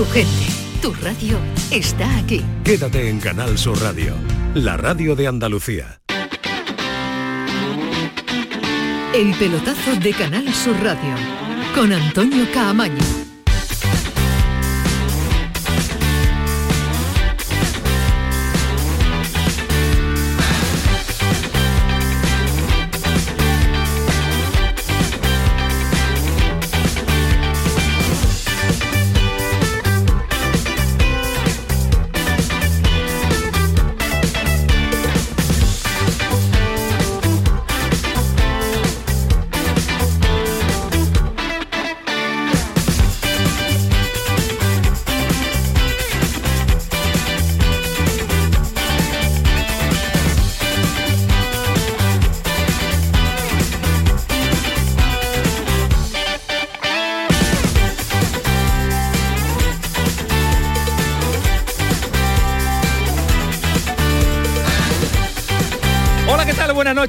tu gente, tu radio está aquí. Quédate en Canal Sur Radio, la radio de Andalucía. El pelotazo de Canal Sur Radio con Antonio Caamaño.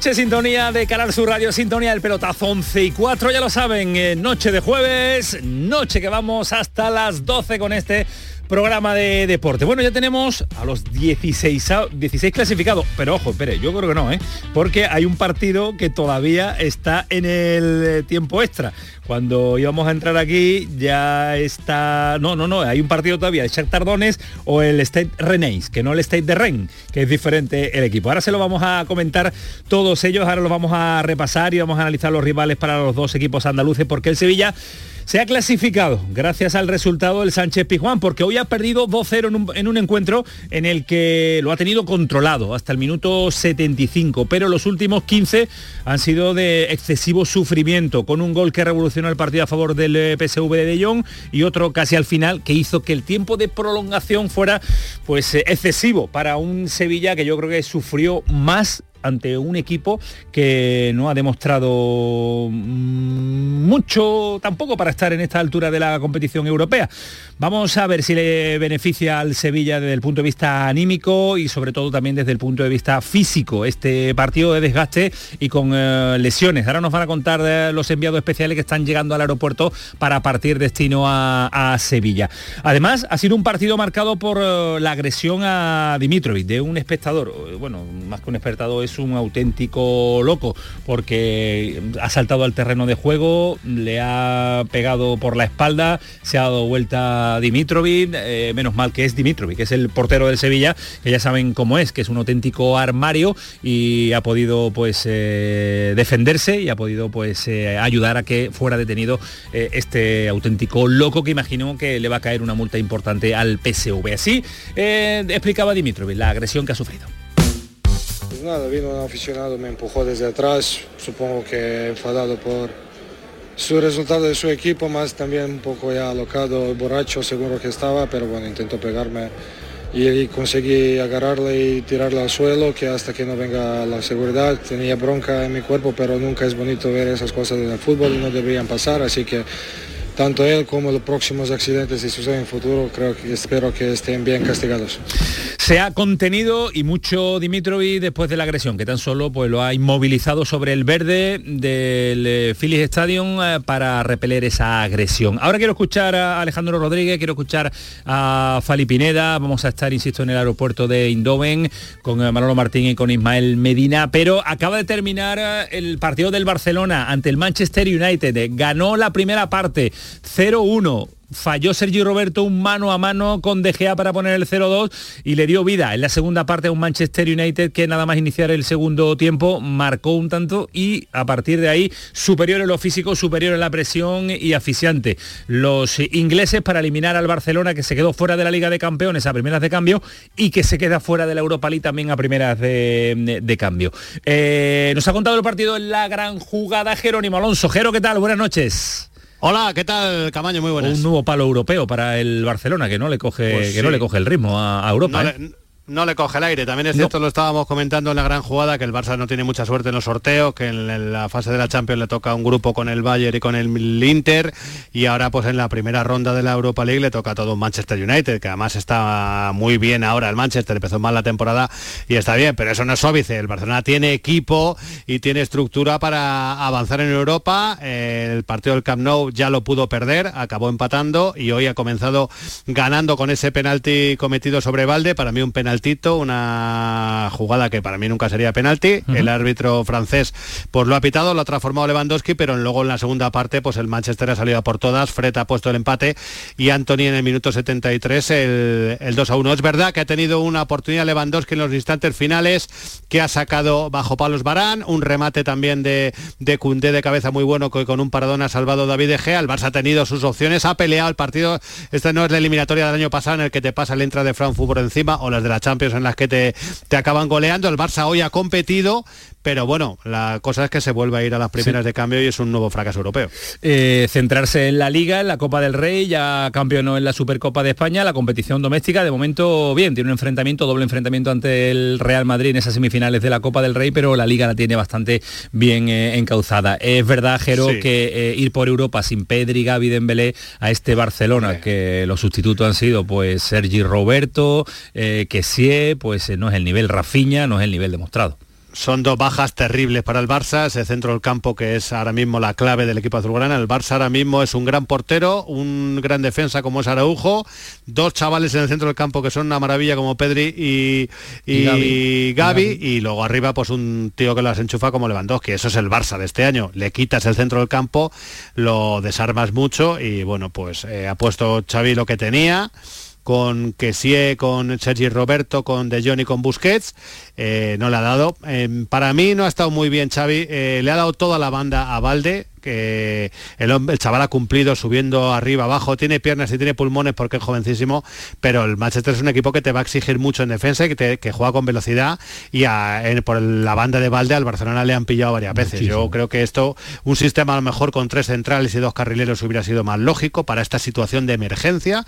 Noche, sintonía de Canal Sur Radio, sintonía del pelotazo 11 y 4, ya lo saben, eh, noche de jueves, noche que vamos hasta las 12 con este programa de deporte. Bueno, ya tenemos a los 16, 16 clasificados, pero ojo, espere, yo creo que no, ¿eh? porque hay un partido que todavía está en el eh, tiempo extra. Cuando íbamos a entrar aquí ya está... No, no, no, hay un partido todavía Shakhtar Tardones o el State Rennes, que no el State de Rennes, que es diferente el equipo. Ahora se lo vamos a comentar todos ellos, ahora los vamos a repasar y vamos a analizar los rivales para los dos equipos andaluces, porque el Sevilla se ha clasificado gracias al resultado del Sánchez Pijuán, porque hoy ha perdido 2-0 en un, encuentro en el que lo ha tenido controlado hasta el minuto 75, pero los últimos 15 han sido de excesivo sufrimiento, con un gol que revolucionó el partido a favor del eh, PSV de De y otro casi al final que hizo que el tiempo de prolongación fuera pues eh, excesivo para un Sevilla que yo creo que sufrió más ante un equipo que no ha demostrado mm, mucho tampoco para estar en esta altura de la competición europea. Vamos a ver si le beneficia al Sevilla desde el punto de vista anímico y sobre todo también desde el punto de vista físico este partido de desgaste y con eh, lesiones. Ahora nos van a contar los enviados especiales que están llegando al aeropuerto para partir destino a, Sevilla. Además, ha sido un partido marcado por eh, la agresión a Dimitrovic de un espectador. Bueno, más que un espectador es un auténtico loco porque ha saltado al terreno de juego, le ha pegado por la espalda, se ha dado vuelta Dimitrovic, eh, menos mal que es Dimitrovic, que es el portero del Sevilla, que ya saben cómo es, que es un auténtico armario y ha podido pues eh, defenderse y ha podido pues eh, ayudar a que fuera detenido este auténtico loco que imagino que le va a caer una multa importante al PSV. Así explicaba Dimitrovic la agresión que ha sufrido. Pues nada, vino un aficionado, me empujó desde atrás, supongo que enfadado por su resultado de su equipo, más también un poco ya alocado, borracho seguro que estaba, pero bueno, intentó pegarme y conseguí agarrarle y tirarle al suelo, que hasta que no venga la seguridad, tenía bronca en mi cuerpo, pero nunca es bonito ver esas cosas en el fútbol no deberían pasar, así que tanto él como los próximos accidentes si suceden en el futuro, creo que espero que estén bien castigados. Se ha contenido y mucho Dimitrovic después de la agresión, que tan solo pues, lo ha inmovilizado sobre el verde del eh, Phillies Stadium eh, para repeler esa agresión. Ahora quiero escuchar a Alejandro Rodríguez, quiero escuchar a Fali Pineda, vamos a estar, insisto, en el aeropuerto de Indoven con eh, Manolo Martín y con Ismael Medina, pero acaba de terminar el partido del Barcelona ante el Manchester United, ganó la primera parte 0-1 falló Sergio Roberto un mano a mano con De Gea para poner el 0-2 y le dio vida en la segunda parte a un Manchester United que nada más iniciar el segundo tiempo marcó un tanto y a partir de ahí superior en lo físico, superior en la presión y aficiante. Los ingleses para eliminar al Barcelona que se quedó fuera de la Liga de Campeones a primeras de cambio y que se queda fuera de la Europa League también a primeras de, cambio. Eh, nos ha contado el partido en la gran jugada Jerónimo Alonso. Jero, ¿qué tal? Buenas noches. Hola, ¿qué tal, Camaño? Muy buenas. Un nuevo palo europeo para el Barcelona que no le coge, pues que no le coge el ritmo a, Europa. ¿eh? No le coge el aire. También es cierto, lo estábamos comentando en la gran jugada, que el Barça no tiene mucha suerte en los sorteos, que en la fase de la Champions le toca un grupo con el Bayern y con el Inter, y ahora pues en la primera ronda de la Europa League le toca todo un Manchester United, que además está muy bien ahora el Manchester, empezó mal la temporada y está bien, pero eso no es suavice. El Barcelona tiene equipo y tiene estructura para avanzar en Europa. El partido del Camp Nou ya lo pudo perder, acabó empatando y hoy ha comenzado ganando con ese penalti cometido sobre Valde, para mí un penalti una jugada que para mí nunca sería penalti. El árbitro francés pues lo ha pitado, lo ha transformado Lewandowski, pero luego en la segunda parte pues el Manchester ha salido por todas, Fred ha puesto el empate y Anthony en el minuto 73 el, el 2 a 1. Es verdad que ha tenido una oportunidad Lewandowski en los instantes finales, que ha sacado bajo palos Barán, un remate también de, de Cundé de cabeza muy bueno que con un paradón ha salvado David De Gea. El Barça ha tenido sus opciones, ha peleado el partido. Esta no es la eliminatoria del año pasado en el que te pasa el entra de Frankfurt por encima o las de la Champions en las que te, te acaban goleando. El Barça hoy ha competido, pero bueno, la cosa es que se vuelve a ir a las primeras de cambio y es un nuevo fracaso europeo. Eh, centrarse en la Liga, en la Copa del Rey, ya campeonó en la Supercopa de España, la competición doméstica, de momento bien, tiene un enfrentamiento, doble enfrentamiento ante el Real Madrid en esas semifinales de la Copa del Rey, pero la Liga la tiene bastante bien eh, encauzada. Es verdad, Jero, que eh, ir por Europa sin Pedri, Gaby, Dembélé a este Barcelona, que los sustitutos han sido pues Sergi Roberto, que sí, pues no es el nivel Rafiña, no es el nivel demostrado son dos bajas terribles para el Barça, ese centro del campo que es ahora mismo la clave del equipo azulgrana. El Barça ahora mismo es un gran portero, un gran defensa como es Araujo, dos chavales en el centro del campo que son una maravilla como Pedri y, y, Gaby, y luego arriba pues un tío que las enchufa como Lewandowski. Eso es el Barça de este año. Le quitas el centro del campo, lo desarmas mucho y bueno, pues eh, ha puesto Xavi lo que tenía con Kessie, con Sergi Roberto, con De Jong y con Busquets, eh, no le ha dado. Eh, para mí no ha estado muy bien Xavi, eh, le ha dado toda la banda a Valde, que el, el, chaval ha cumplido subiendo arriba, abajo, tiene piernas y tiene pulmones porque es jovencísimo, pero el Manchester es un equipo que te va a exigir mucho en defensa y que, que juega con velocidad y por la banda de balde al Barcelona le han pillado varias veces. Yo creo que esto, un sistema a lo mejor con tres centrales y dos carrileros hubiera sido más lógico para esta situación de emergencia,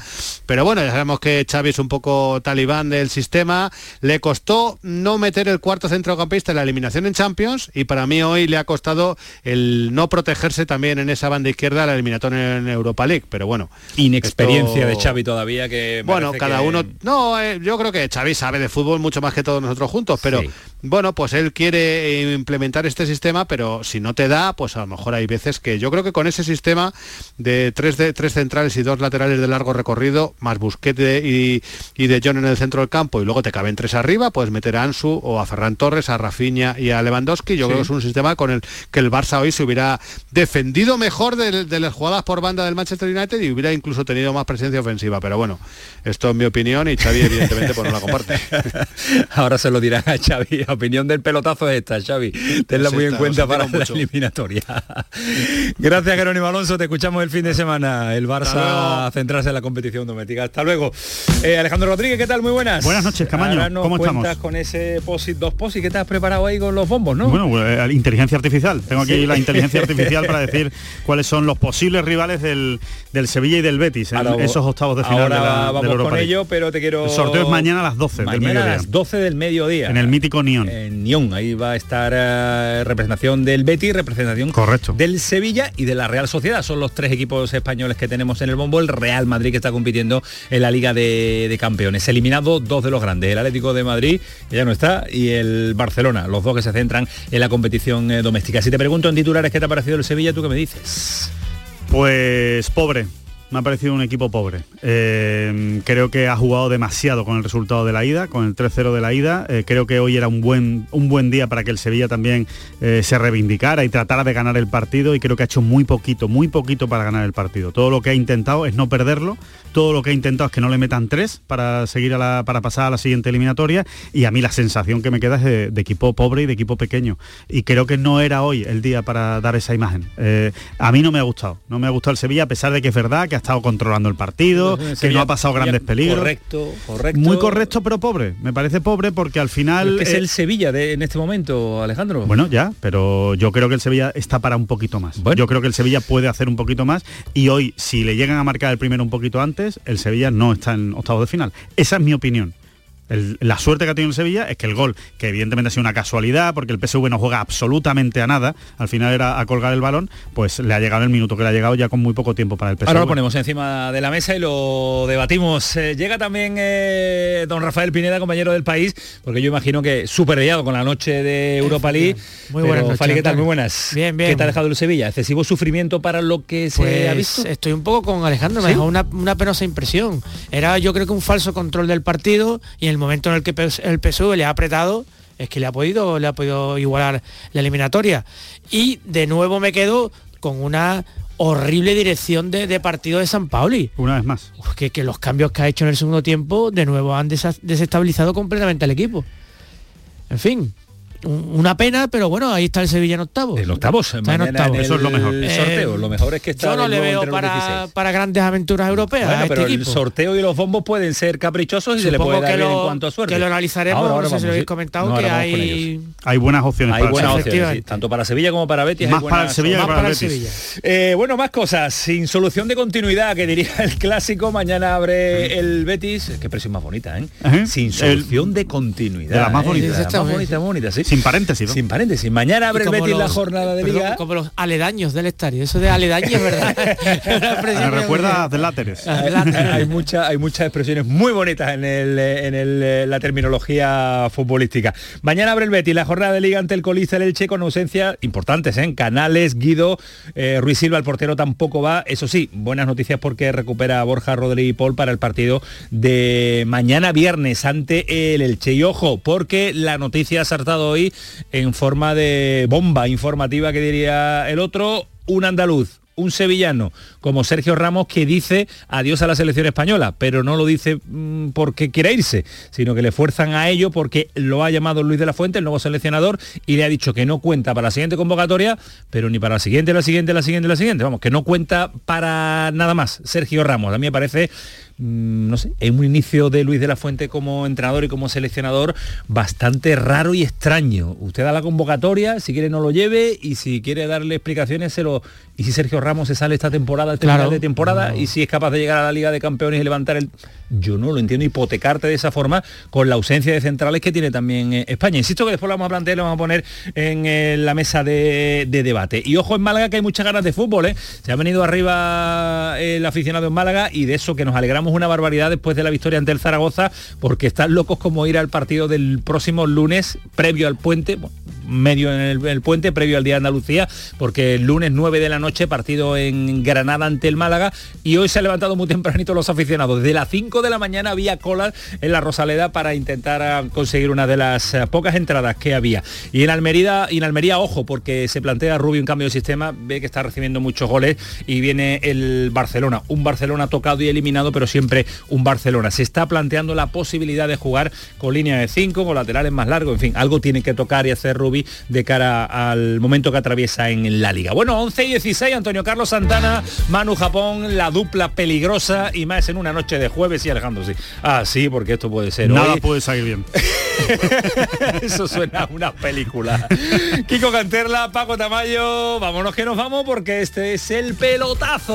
pero bueno, ya sabemos que Xavi es un poco talibán del sistema, le costó no meter el cuarto centrocampista en la eliminación en Champions y para mí hoy le ha costado el no proteger también en esa banda izquierda la eliminatoria en Europa League, pero bueno. Inexperiencia de Xavi todavía que... Bueno, cada uno... No, eh, yo creo que Xavi sabe de fútbol mucho más que todos nosotros juntos, pero bueno, pues él quiere implementar este sistema, pero si no te da, pues a lo mejor hay veces que yo creo que con ese sistema de tres, de, tres centrales y dos laterales de largo recorrido, más Busquete y, y de John en el centro del campo, y luego te caben tres arriba, pues meter a Ansu o a Ferran Torres, a Rafinha y a Lewandowski. Yo creo que es un sistema con el que el Barça hoy se hubiera defendido mejor de, las jugadas por banda del Manchester United y hubiera incluso tenido más presencia ofensiva. Pero bueno, esto es mi opinión y Xavi evidentemente pues no la comparte. Ahora se lo dirán a Xavi. La opinión del pelotazo es esta, Xavi. Tenla muy en cuenta para la eliminatoria. Gracias, Jerónimo Alonso. Te escuchamos el fin de semana. El Barça a centrarse en la competición doméstica. Hasta luego. Eh, Alejandro Rodríguez, ¿qué tal? Muy buenas. Buenas noches, Camaño. ¿Cómo estamos? con ese POSIT 2 POSIT que te has preparado ahí con los bombos, ¿no? Bueno, pues, inteligencia artificial. Tengo aquí la inteligencia artificial para decir cuáles son los posibles rivales del, del Sevilla y del Betis en esos octavos de final ahora de la, vamos con ello, pero te quiero... El sorteo es mañana a las 12 del mediodía. a las 12 del mediodía. En el mítico Nión. En Nión, ahí va a estar eh, representación del Betis, representación Correcto. del Sevilla y de la Real Sociedad. Son los tres equipos españoles que tenemos en el bombo. El Real Madrid que está compitiendo en la Liga de, de Campeones. Eliminado dos de los grandes, el Atlético de Madrid, que ya no está, y el Barcelona, los dos que se centran en la competición eh, doméstica. Si te pregunto en titulares qué te ha parecido el Sevilla, ¿tú qué me dices? Pues pobre, me ha parecido un equipo pobre. Eh, creo que ha jugado demasiado con el resultado de la ida, con el 3-0 de la ida. Eh, creo que hoy era un buen, un buen día para que el Sevilla también eh, se reivindicara y tratara de ganar el partido y creo que ha hecho muy poquito, muy poquito para ganar el partido. Todo lo que ha intentado es no perderlo, todo lo que ha intentado es que no le metan tres para seguir a la, para pasar a la siguiente eliminatoria y a mí la sensación que me queda es de, equipo pobre y de equipo pequeño. Y creo que no era hoy el día para dar esa imagen. a mí no me ha gustado, no me ha gustado el Sevilla a pesar de que es verdad que ha estado controlando el partido, que no ha pasado grandes peligros. Correcto, correcto. Muy correcto, pero pobre. Me parece pobre porque al final... es el Sevilla de, en este momento, Alejandro. Bueno, ya, pero yo creo que el Sevilla está para un poquito más. Yo creo que el Sevilla puede hacer un poquito más y hoy, si le llegan a marcar el primero un poquito antes, el Sevilla no está en octavos de final. Esa es mi opinión la suerte que ha tenido el Sevilla es que el gol, que evidentemente ha sido una casualidad, porque el PSV no juega absolutamente a nada, al final era a colgar el balón, pues le ha llegado el minuto que le ha llegado ya con muy poco tiempo para el PSV. Ahora lo ponemos encima de la mesa y lo debatimos. Eh, llega también eh, don Rafael Pineda, compañero del país, porque yo imagino que súper con la noche de Europa League. Muy buenas noches. ¿qué tal? Muy buenas. Bien, bien. ¿Qué te ha dejado el Sevilla? ¿Excesivo sufrimiento para lo que se ha pues visto? Estoy un poco con Alejandro, me dejó una, una penosa impresión. Era yo creo que un falso control del partido y en el momento en el que el PSV le ha apretado, es que le ha podido, le ha podido igualar la eliminatoria. Y de nuevo me quedo con una horrible dirección de, partido de San Pauli. Una vez más. Que, que, los cambios que ha hecho en el segundo tiempo de nuevo han desestabilizado completamente al equipo. En fin, una pena, pero bueno, ahí está el Sevilla en octavos. En octavos, está en octavos. Eso es lo mejor. El sorteo, lo mejor es que está Yo no le veo para, para, grandes aventuras europeas. Bueno, pero el sorteo y los bombos pueden ser caprichosos y se le puede dar en cuanto a suerte. Que lo analizaremos, ahora, no sé si lo habéis comentado, que hay... Hay buenas opciones. Hay para buenas opciones, tanto para Sevilla como para Betis. Más para el Sevilla que para, el Sevilla. Eh, bueno, más cosas. Sin solución de continuidad, que diría el clásico, mañana abre el Betis. Qué presión más bonita, ¿eh? Sin solución de continuidad. De la más bonita. ¿eh? más bonita, bonita, sí. Sin paréntesis, Sin paréntesis. Mañana abre el Betis la jornada de liga. Como los aledaños del estadio. Eso de aledaños, ¿verdad? Me recuerda de láteres. hay, mucha, hay muchas expresiones muy bonitas en, el, en la terminología futbolística. Mañana abre el Betis la jornada de liga ante el colista el Elche con ausencia importantes, en ¿eh? Canales, Guido, eh, Ruiz Silva, el portero tampoco va. Eso sí, buenas noticias porque recupera a Borja Rodríguez y Paul para el partido de mañana viernes ante el Elche. Y ojo, porque la noticia ha saltado hoy en forma de bomba informativa que diría el otro, un andaluz, un sevillano como Sergio Ramos que dice adiós a la selección española, pero no lo dice mm, porque quiera irse, sino que le fuerzan a ello porque lo ha llamado Luis de la Fuente, el nuevo seleccionador, y le ha dicho que no cuenta para la siguiente convocatoria, pero ni para la siguiente, la siguiente, la siguiente, la siguiente. Vamos, que no cuenta para nada más. Sergio Ramos, a mí me parece no sé, en un inicio de Luis de la Fuente como entrenador y como seleccionador bastante raro y extraño. Usted da la convocatoria, si quiere no lo lleve y si quiere darle explicaciones se lo... Y si Sergio Ramos se sale esta temporada, este final de temporada, y si es capaz de llegar a la Liga de Campeones y levantar el... Yo no lo entiendo, hipotecarte de esa forma con la ausencia de centrales que tiene también eh, España. Insisto que después lo vamos a plantear, lo vamos a poner en eh, la mesa de, debate. Y ojo en Málaga que hay muchas ganas de fútbol, ¿eh? Se ha venido arriba el aficionado en Málaga y de eso que nos alegramos una barbaridad después de la victoria ante el Zaragoza, porque están locos como ir al partido del próximo lunes, previo al puente, medio en el, puente, previo al Día de Andalucía, porque el lunes 9 de la noche, partido en Granada ante el Málaga, y hoy se ha levantado muy tempranito los aficionados. Desde las 5 de la mañana había cola en la Rosaleda para intentar ah, conseguir una de las ah, pocas entradas que había. Y en Almería, y en Almería, ojo, porque se plantea Rubio un cambio de sistema, ve que está recibiendo muchos goles y viene el Barcelona. Un Barcelona tocado y eliminado, pero siempre un Barcelona. Se está planteando la posibilidad de jugar con línea de 5, con laterales más largos, en fin, algo tiene que tocar y hacer Rubio de cara al momento que atraviesa en la liga. Bueno, 11 y 16, Antonio Carlos Santana, Manu Japón, la dupla peligrosa y más en una noche de jueves y Alejandro, sí. Ah, sí, porque esto puede ser. Nada puede salir bien. Eso suena a una película. Kiko Canterla, Paco Tamayo, vámonos que nos vamos porque este es el pelotazo.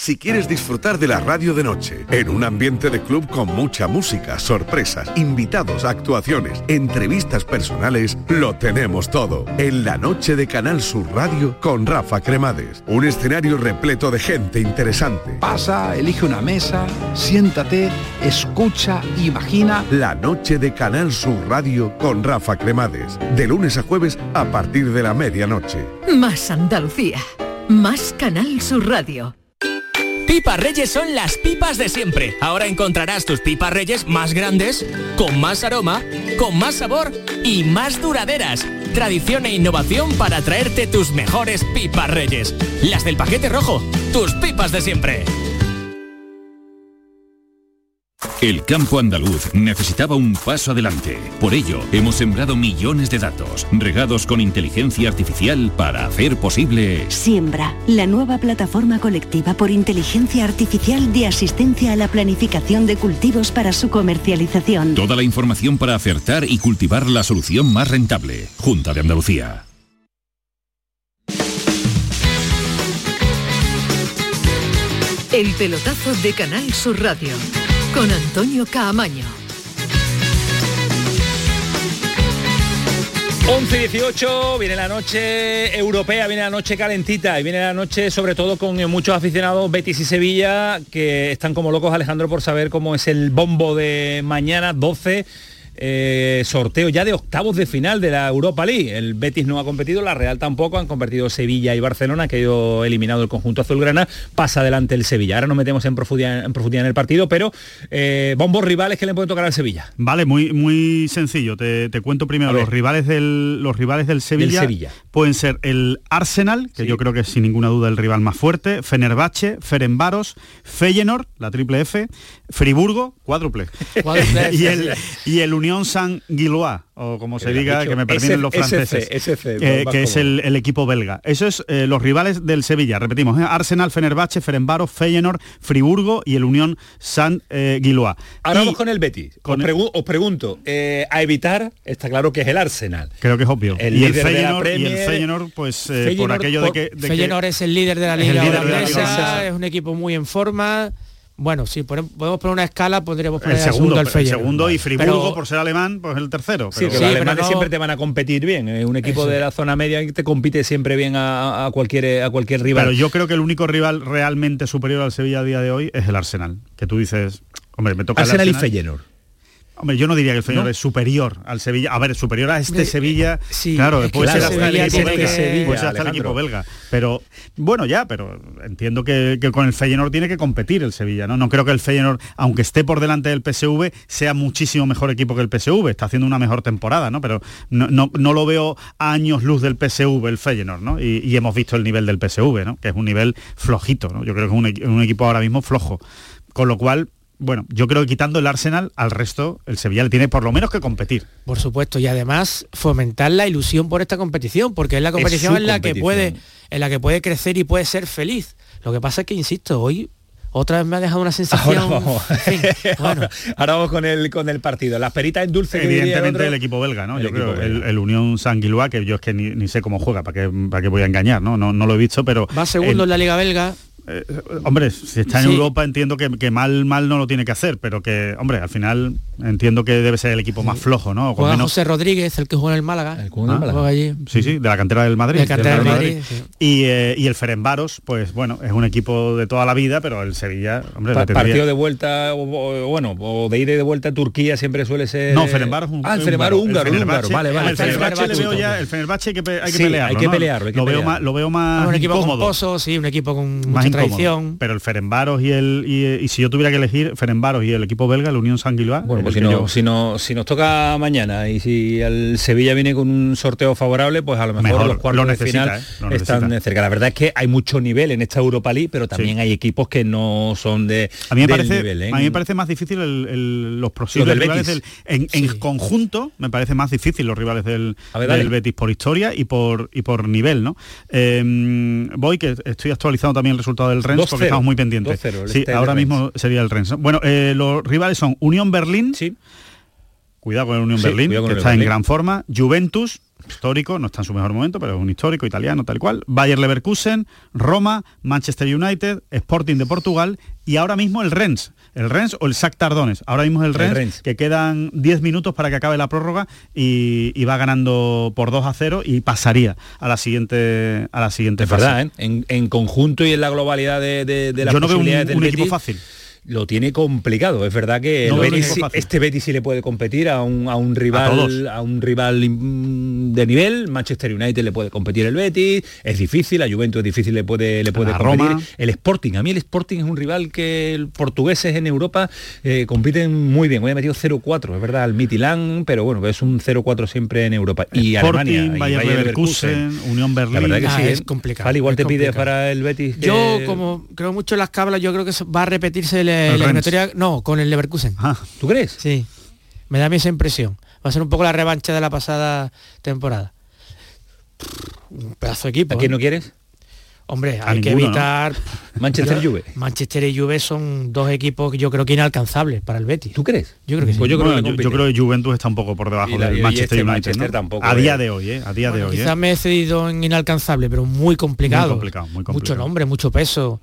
Si quieres disfrutar de la radio de noche, en un ambiente de club con mucha música, sorpresas, invitados, actuaciones, entrevistas personales, lo tenemos todo. En la noche de Canal Sur Radio con Rafa Cremades. Un escenario repleto de gente interesante. Pasa, elige una mesa, siéntate, escucha, imagina. La noche de Canal Sur Radio con Rafa Cremades. De lunes a jueves a partir de la medianoche. Más Andalucía. Más Canal Sur Radio. Pipas Reyes son las pipas de siempre. Ahora encontrarás tus pipas Reyes más grandes, con más aroma, con más sabor y más duraderas. Tradición e innovación para traerte tus mejores pipas Reyes. Las del paquete rojo, tus pipas de siempre. El campo andaluz necesitaba un paso adelante. Por ello, hemos sembrado millones de datos, regados con inteligencia artificial para hacer posible... Siembra, la nueva plataforma colectiva por inteligencia artificial de asistencia a la planificación de cultivos para su comercialización. Toda la información para acertar y cultivar la solución más rentable. Junta de Andalucía. El pelotazo de Canal Sur Radio con Antonio Caamaño. 11 y 18, viene la noche europea, viene la noche calentita y viene la noche sobre todo con muchos aficionados Betis y Sevilla que están como locos Alejandro por saber cómo es el bombo de mañana 12 eh, sorteo ya de octavos de final de la Europa League. El Betis no ha competido, la Real tampoco, han convertido Sevilla y Barcelona, que ha eliminado el conjunto azulgrana, pasa adelante el Sevilla. Ahora nos metemos en profundidad en, profundidad en el partido, pero eh, bombos rivales que le pueden tocar al Sevilla. Vale, muy, muy sencillo. Te, cuento primero, los rivales, del, los rivales del Sevilla, pueden ser el Arsenal, que yo creo que es sin ninguna duda el rival más fuerte, Fenerbahce, Ferenbaros, Feyenoord, la triple F, Friburgo, cuádruple, y, el, y el Unión San Guilois, o como se diga, que me permiten los franceses, eh, que es el, equipo belga. Eso es eh, los rivales del Sevilla. Repetimos, eh, Arsenal, Fenerbahce, Ferenbaros, Feyenoord, Friburgo y el Unión San Guilois. Ahora vamos con el Betis. os, pregunto, a evitar, está claro que es el Arsenal. Creo que es obvio. El y, el Feyenoord, y el Feyenoord, pues por aquello de que... Feyenoord es el líder de la liga holandesa, es un equipo muy en forma. Bueno, si podemos poner una escala, podríamos poner el segundo, el, segundo y Friburgo, por ser alemán, pues el tercero. sí, los alemanes siempre te van a competir bien. ¿eh? Un equipo de la zona media te compite siempre bien a, cualquier, a cualquier rival. Pero yo creo que el único rival realmente superior al Sevilla a día de hoy es el Arsenal. Que tú dices, hombre, me toca Arsenal, el Arsenal y Feyenoord. Hombre, yo no diría que el Feyenoord es superior al Sevilla. A ver, superior a este Sevilla. Sí, claro, después ser hasta el equipo belga. Sevilla, hasta el equipo belga. Pero bueno, ya, pero entiendo que, con el Feyenoord tiene que competir el Sevilla, ¿no? No creo que el Feyenoord, aunque esté por delante del PSV, sea muchísimo mejor equipo que el PSV. Está haciendo una mejor temporada, ¿no? Pero no, no, lo veo a años luz del PSV el Feyenoord, ¿no? Y, hemos visto el nivel del PSV, ¿no? Que es un nivel flojito, ¿no? Yo creo que es un equipo ahora mismo flojo. Con lo cual, bueno, yo creo que quitando el Arsenal, al resto el Sevilla le tiene por lo menos que competir. Por supuesto, y además fomentar la ilusión por esta competición, porque es la competición en la que puede en la que puede crecer y puede ser feliz. Lo que pasa es que insisto, hoy otra vez me ha dejado una sensación. Ahora vamos, ahora vamos con el con el partido. Las peritas en dulce. Evidentemente el, equipo belga, ¿no? yo creo el, Unión Sanguilua, que yo es que ni, sé cómo juega, para qué, para qué voy a engañar, ¿no? No, no lo he visto, pero. Va segundo en la Liga Belga. Eh, hombre, si está en Europa entiendo que, mal mal no lo tiene que hacer, pero que, hombre, al final entiendo que debe ser el equipo más flojo, ¿no? Con José Rodríguez, el que juega en el Málaga. El ah, allí. Sí, sí, de la cantera del Madrid. y, eh, y, el Ferenbaros, pues bueno, es un equipo de toda la vida, pero el Sevilla, hombre, partido de vuelta, o, bueno, o de ida y de vuelta a Turquía siempre suele ser. No, Ferenbaros Ah, el Ferenbaros húngaro, húngaro, vale, vale. El Fenerbahce le veo ya, el Fenerbahce hay que, hay que pelearlo. Hay que pelearlo, lo, Veo más, lo veo más. un equipo cómodo. sí, un equipo con Pero el Ferenbaros y el y, si yo tuviera que elegir Ferenbaros y el equipo belga, la Unión Sanguiloa. Bueno, pues si no, si no si nos toca mañana y si el Sevilla viene con un sorteo favorable, pues a lo mejor, los cuartos de final ¿eh? están cerca. La verdad es que hay mucho nivel en esta Europa League, pero también hay equipos que no son de a mí me parece ¿eh? a mí me parece más difícil los posibles rivales en, conjunto me parece más difícil los rivales del, Betis por historia y por y por nivel, ¿no? Em, voy que estoy actualizando también el resultado del Rennes porque estamos muy pendientes. Sí, ahora mismo sería el Rennes. Bueno, eh, los rivales son Unión Berlín. Sí Cuidado con el Unión Berlín, que está en gran forma. Juventus, histórico, no está en su mejor momento, pero es un histórico italiano tal cual. Bayer Leverkusen, Roma, Manchester United, Sporting de Portugal y ahora mismo el Rennes. El Rennes o el Sac Tardones. Ahora mismo es el Rennes, que quedan 10 minutos para que acabe la prórroga y, va ganando por 2 a 0 y pasaría a la siguiente a la siguiente fase. verdad, ¿eh? en, conjunto y en la globalidad de, de, la Yo no veo un equipo fácil lo tiene complicado. Es verdad que este Betis sí le puede competir a un, rival a, un rival de nivel, Manchester United le puede competir el Betis, es difícil, a Juventus es difícil, le puede, le puede competir. Roma. El Sporting, a mí el Sporting es un rival que el portugueses en Europa eh, compiten muy bien. Hoy ha metido 0-4, es verdad, al Midtjylland, pero bueno, es un 0-4 siempre en Europa. Y Sporting, Alemania, y Bayer Bayer Leverkusen, Unión Berlín. La verdad que Ah, sí, es ¿eh? complicado, igual te pide para el Betis. que- Yo, como creo mucho en las cábalas, yo creo que va a repetirse la, La eliminatoria. No, con el Leverkusen. Ah, ¿Tú crees? Sí. Me da a mí esa impresión. Va a ser un poco la revancha de la pasada temporada. Un pedazo de equipo. ¿A quién ¿eh? no quieres? Hombre, A hay que evitar. Manchester Yo- Juve. Manchester y Juve son dos equipos que yo creo que inalcanzables para el Betis. ¿Tú crees? Yo creo que sí. Pues yo creo bueno, que yo, creo que Juventus está un poco por debajo Y la- del y Manchester este United. Manchester ¿no? tampoco a día es- de hoy, ¿eh? A día Bueno, de hoy. quizás ¿eh? me he cedido en inalcanzable, pero muy complicado. Muy complicado, muy Mucho complicado. nombre, mucho peso.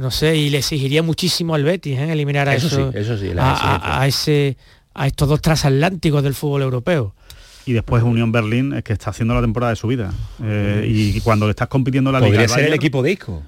No sé, y le exigiría muchísimo al Betis ¿eh? eliminar a Eso eso, sí, eso sí, a, exigencia. a- a ese a estos dos transatlánticos del fútbol europeo. Y después Unión Berlín es que está haciendo la temporada de su vida. Eh, y cuando le estás compitiendo la Podría Liga ser el equipo de Isco.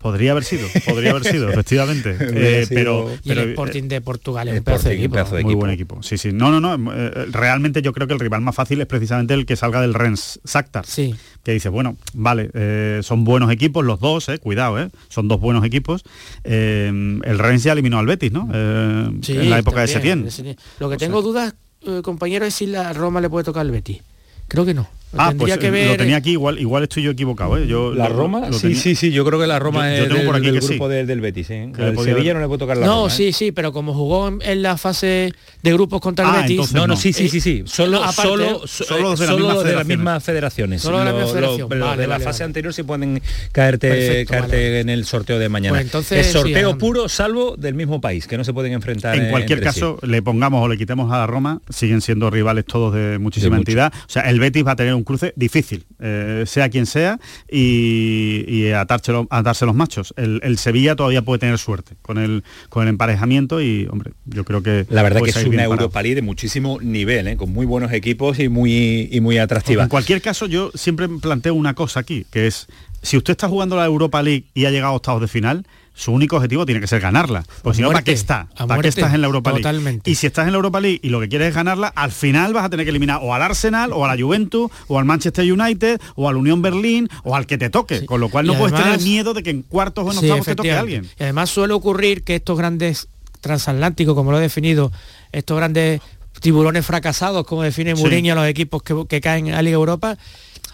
Podría haber sido, podría haber sido, efectivamente. Eh, sido- pero, Y el pero, Sporting de Portugal es un pedazo de equipo. un pedazo de muy equipo. buen equipo. Sí, sí. No, no, no. eh, realmente yo creo que el rival más fácil es precisamente el que salga del Rennes Shakhtar. Sí. Que dice, bueno, vale, eh, son buenos equipos los dos, eh, cuidado, eh, son dos buenos equipos. Eh, el Rennes ya eliminó al Betis, ¿no? Eh, Sí, en la época de también, de Setién. Lo que O tengo sea- dudas, eh, compañero, es si la Roma le puede tocar al Betis. Creo que no. Lo Ah, pues que eh, ver. lo tenía aquí, igual, igual estoy yo equivocado, ¿eh? Yo La lo- Roma, lo sí, tenía- sí, sí, yo creo que la Roma Yo- yo es tengo del, por aquí del que sí. grupo del, del Betis. ¿eh? Al podía Sevilla no le puede tocar la no, Roma. ¿eh? sí, sí, pero como jugó en, en la fase de grupos contra el Ah, Betis. No, no, no. sí, sí, sí, sí. Solo, no, aparte, solo, solo de las solo mismas de las federaciones. mismas federaciones. Solo de la federación. pero Vale, de la vale, fase vale. anterior sí pueden caerte, Perfecto, caerte vale. en el sorteo de mañana. Pues entonces, es sorteo puro, salvo del mismo país, que no se pueden enfrentar. En eh, cualquier caso, le pongamos o le quitemos a la Roma, siguen siendo rivales todos de muchísima entidad. O sea, el Betis va a tener un cruce difícil, eh, sea quien sea, y, y atarse, lo- atarse los machos. El, el Sevilla todavía puede tener suerte con el, con el emparejamiento y, hombre, yo creo que... La verdad que es una. Europa League de muchísimo nivel, ¿eh? con muy buenos equipos y muy, y muy atractiva. En cualquier caso, yo siempre planteo una cosa aquí, que es, si usted está jugando la Europa League y ha llegado a octavos de final, su único objetivo tiene que ser ganarla. Porque si no, ¿para qué está? ¿Para muerte, qué estás en la Europa League? totalmente. Y si estás en la Europa League y lo que quieres es ganarla, al final vas a tener que eliminar o al Arsenal, o a la Juventus, o al Manchester United, o al Unión Berlín, o al que te toque. Sí. Con lo cual no puedes tener miedo de que en cuartos o en Sí, octavos te toque a alguien. Y además suele ocurrir que estos grandes transatlánticos, como lo he definido, estos grandes tiburones fracasados, como define Sí. Mourinho a los equipos que, que caen a Liga Europa,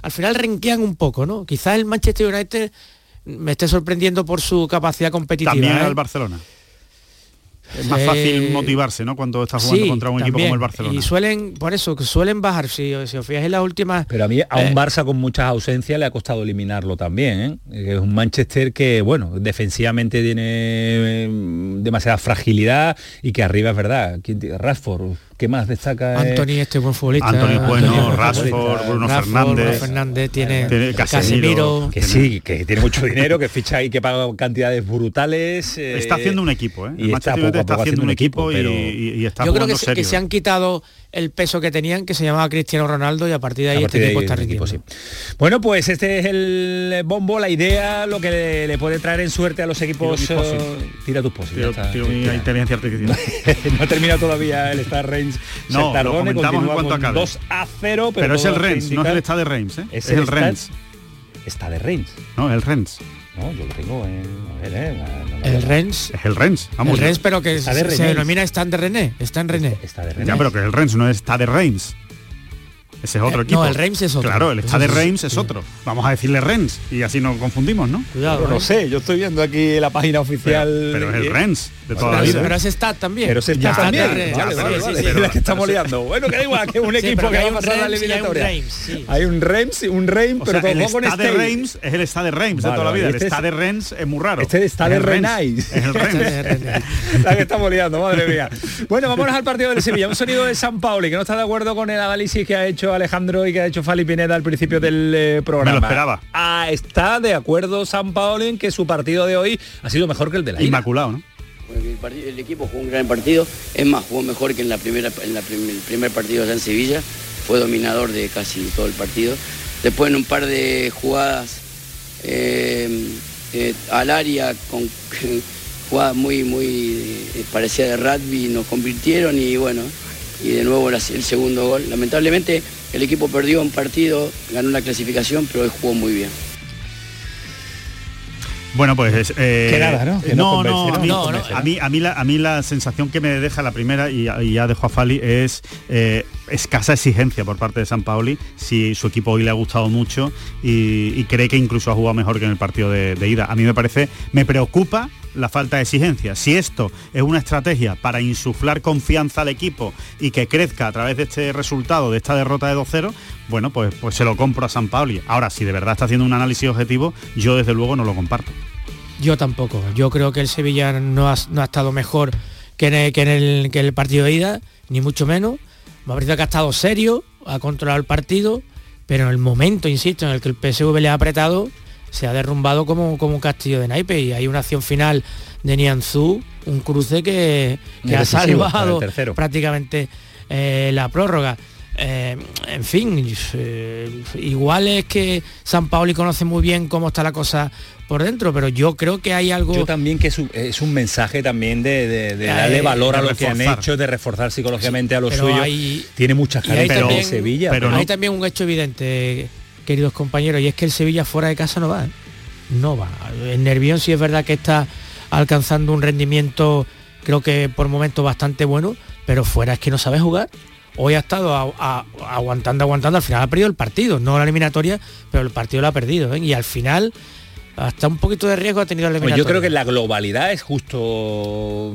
al final renquean un poco, ¿no? Quizás el Manchester United me esté sorprendiendo por su capacidad competitiva. También ¿eh? Barcelona. Es más Eh, fácil motivarse, ¿no? Cuando estás jugando Sí, contra un equipo como el Barcelona. Y suelen, por eso, que suelen bajar, si, si os fijáis en las últimas... Pero a mí a un Eh, Barça con muchas ausencias le ha costado eliminarlo también. ¿eh? Es un Manchester que, bueno, defensivamente tiene demasiada fragilidad y que arriba es verdad. Rashford, ¿qué más destaca? eh? Anthony, este buen futbolista. Anthony es bueno, Anthony Rashford. Bruno Rashford, Fernández. Bruno Fernández, tiene, Tiene Casemiro. Casemiro, Que sí, que tiene mucho dinero, que ficha y que paga cantidades brutales. eh, Está haciendo un equipo, ¿eh? Y está United poco a está poco haciendo un equipo, y- pero- y, y está Yo creo que se, serio. que se han quitado el peso que tenían, que se llamaba Cristiano Ronaldo, y a partir de ahí partir este de equipo ahí está equipo, sí. Bueno, pues este es el bombo, la idea, lo que le, le puede traer en suerte a los equipos. Tiro mis eh, tira tus inteligencia artificial. no ha terminado todavía el Star Range. No, lo comentamos en cuanto acabe. 2 a 0, pero, Pero es el Rennes, no es el Stade de Reims, ¿eh? Es Es, el el. Está de Reims. No, el Rennes. No, yo lo tengo en. A ver, eh, la- la- El Rennes, Es el Rennes. Vamos. el Rennes, pero que Está se, de se denomina Stand de René, está en René. Está de Rennes. Ya, pero que el Rennes no es Stade de Reims. Ese es otro Eh, equipo. no, el Reims es otro. Claro, el Stade Reims es otro. Vamos a decirle Rennes y así nos confundimos, ¿no? Cuidado. No sé, yo estoy viendo aquí la página oficial. Pero, pero es el Rennes de toda Pero, la es- vida. pero es Stade también. Pero está Ya, también. ya, Vale, vale, sí, vale, sí, sí, Es pero- la que estamos liando. Bueno, que da igual, que es un Sí, equipo que hay va a un pasar la Reims y hay un eliminatoria. Reims, sí. Hay un Reims, un Reims, O pero todo con Stade de este. Reims es el Stade de Reims de toda la vida. El este es- Stade de Reims es muy raro. Este es Stade Es. Renais. Es el Rennes. la que estamos liando, madre mía. Bueno, vámonos al partido del Sevilla. Un sonido de San Pauli, que no está de acuerdo con el análisis que ha hecho Alejandro y que ha hecho Fali Pineda al principio del eh, programa. Me lo esperaba. Ah, está de acuerdo San Pauli en que su partido de hoy ha sido mejor que el de la ida. Inmaculado, ¿no? El, equipo jugó un gran partido, es más, jugó mejor que en, la primera, en la prim- el primer partido allá en Sevilla, fue dominador de casi todo el partido. Después en un par de jugadas eh, eh, al área, con jugadas muy, muy eh, parecía de rugby, nos convirtieron y bueno, y de nuevo el segundo gol. Lamentablemente el equipo perdió un partido, ganó la clasificación, pero hoy jugó muy bien. Bueno, pues... Eh, nada, ¿no? no, no, a mí, a, mí, la, a mí la sensación que me deja la primera, y, ya dejo a Fali, es eh, escasa exigencia por parte de San Paoli, si su equipo hoy le ha gustado mucho y, cree que incluso ha jugado mejor que en el partido de, ida. A mí me parece, me preocupa la falta de exigencia. Si esto es una estrategia para insuflar confianza al equipo y que crezca a través de este resultado, de esta derrota de 2-0, bueno, pues, pues se lo compro a San Paoli. Ahora, si de verdad está haciendo un análisis objetivo, yo desde luego no lo comparto. Yo tampoco. Yo creo que el Sevilla no ha, estado mejor que en, el, que el, partido de ida, ni mucho menos. Me ha parecido que ha estado serio, ha controlado el partido, pero en el momento, insisto, en el que el PSV le ha apretado, se ha derrumbado como, como un castillo de naipe y hay una acción final de Nianzú, un cruce que, ha salvado prácticamente eh, la prórroga. Eh, en fin, eh, igual es que San Paoli conoce muy bien cómo está la cosa por dentro, pero yo creo que hay algo... Yo también que es un, mensaje también de, darle valor a lo que han hecho, de reforzar psicológicamente a los suyos. Tiene muchas carencias de Sevilla. Pero, hay también un hecho evidente, queridos compañeros, y es que el Sevilla fuera de casa no va. ¿eh? No va. El Nervión sí es verdad que está alcanzando un rendimiento, creo que por momentos bastante bueno, pero fuera es que no sabe jugar hoy ha estado aguantando, aguantando, al final ha perdido el partido, no la eliminatoria, pero el partido lo ha perdido. ¿eh? Y al final hasta un poquito de riesgo ha tenido el pues yo creo que la globalidad es justo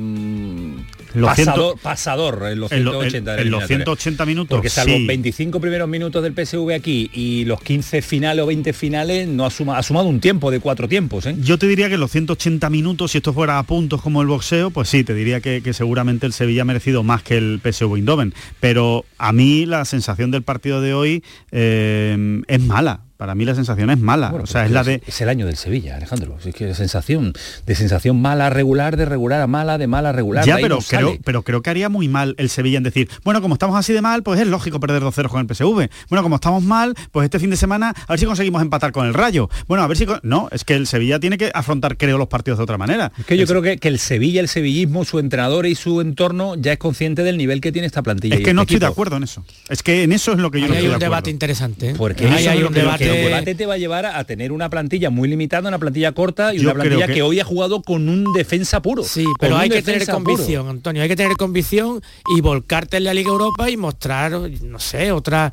mm, pasador, pasador, en los 180, en, los 180 minutos. Porque salvo 25 primeros minutos del PSV aquí y los 15 finales o 20 finales, no ha, ha sumado un tiempo de cuatro tiempos. ¿eh? Yo te diría que los 180 minutos, si esto fuera a puntos como el boxeo, pues sí, te diría que, seguramente el Sevilla ha merecido más que el PSV Eindhoven. Pero a mí la sensación del partido de hoy eh, es mala para mí la sensación es mala. o sea, es la de. Es el año del Sevilla, Alejandro. Es que sensación, de sensación mala a regular, de regular a mala, de mala a regular. Ya, pero, creo, pero creo que haría muy mal el Sevilla en decir, bueno, como estamos así de mal, pues es lógico perder 2-0 con el PSV. Bueno, como estamos mal, pues este fin de semana, a ver si conseguimos empatar con el Rayo. Bueno, a ver si. No, es que el Sevilla tiene que afrontar, creo, los partidos de otra manera. Es que yo creo que, que, el Sevilla, el sevillismo, su entrenador y su entorno ya es consciente del nivel que tiene esta plantilla. Es que no este estoy de acuerdo en eso. Es que en eso es lo que yo no hay un debate interesante. ¿eh? Porque hay un debate el debate te va a llevar a tener una plantilla muy limitada, una plantilla corta y una plantilla que... hoy ha jugado con un defensa puro. Sí, pero hay que tener convicción, Antonio, hay que tener convicción y volcarte en la Liga Europa y mostrar, no sé, otra...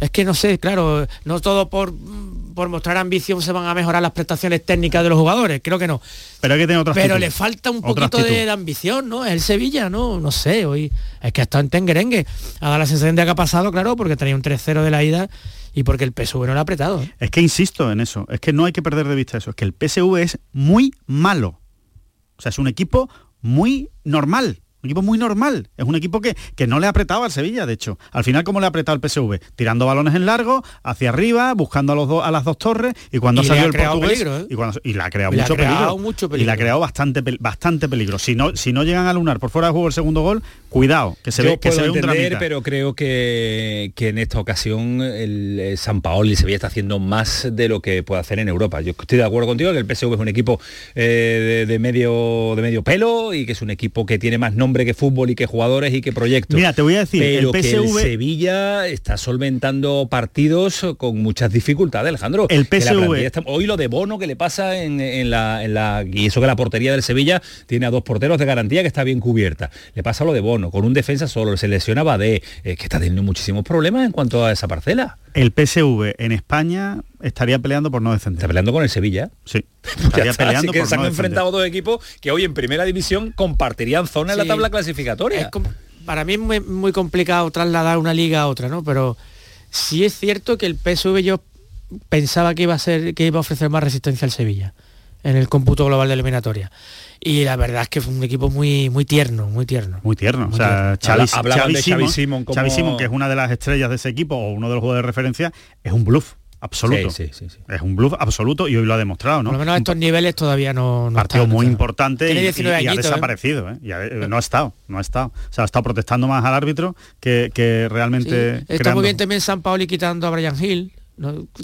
Es que no sé, claro, no todo por por mostrar ambición se van a mejorar las prestaciones técnicas de los jugadores, creo que no. Pero hay que tener otra Pero le falta un poquito de, ambición, ¿no? Es el Sevilla, ¿no? No sé, hoy es que ha estado en Tengerengue. Ha dado la sensación de que ha pasado, claro, porque tenía un 3-0 de la ida y porque el PSV no lo ha apretado. Es que insisto en eso, es que no hay que perder de vista eso, es que el PSV es muy malo. O sea, es un equipo muy normal. Un equipo muy normal. Es un equipo que, que no le ha apretado al Sevilla, de hecho. Al final, ¿cómo le ha apretado el PSV? Tirando balones en largo, hacia arriba, buscando a, los dos a las dos torres, y cuando ha salido el portugués... ¿eh? y, cuando, y, la ha creado, mucho, peligro, Y la ha creado bastante, bastante peligro. Si no, si no llegan a lunar por fuera de juego el segundo gol, cuidado, que se ve, que se ve un pero creo que, que en esta ocasión el, San Paolo y Sevilla está haciendo más de lo que puede hacer en Europa. Yo estoy de acuerdo contigo que el PSV es un equipo eh, de, medio, de medio pelo y que es un equipo que tiene más nombre que fútbol y que jugadores y que proyectos. Mira, te voy a decir, el PSV... Sevilla está solventando partidos con muchas dificultades, Alejandro. El PSV... Hoy lo de Bono que le pasa en, la, Y eso que la portería del Sevilla tiene a dos porteros de garantía que está bien cubierta. Le pasa lo de Bono, con un defensa solo, se lesiona Badé, que está teniendo muchísimos problemas en cuanto a esa parcela. El PSV en España estaría peleando por no defender. Está peleando con el Sevilla. Sí. Estaría peleando que se han enfrentado dos equipos que hoy en primera división compartirían zona en la tabla clasificatoria. para mí es muy, complicado trasladar una liga a otra, ¿no? Pero sí es cierto que el PSV yo pensaba que iba a ser que iba a ofrecer más resistencia al Sevilla en el cómputo global de eliminatoria y la verdad es que fue un equipo muy muy tierno, muy tierno. Muy tierno. o sea, Xavi, Simon, que es una de las estrellas de ese equipo o uno de los jugadores de referencia, es un bluff absoluto. Sí, sí, sí, es un bluff absoluto y hoy lo ha demostrado, ¿no? Por lo menos a estos niveles todavía no, no partido muy importante y, ha ¿eh? desaparecido, ¿eh? no ha estado, no ha estado. O sea, ha estado protestando más al árbitro que, que realmente. Está muy bien también San Paoli quitando a Brian Hill.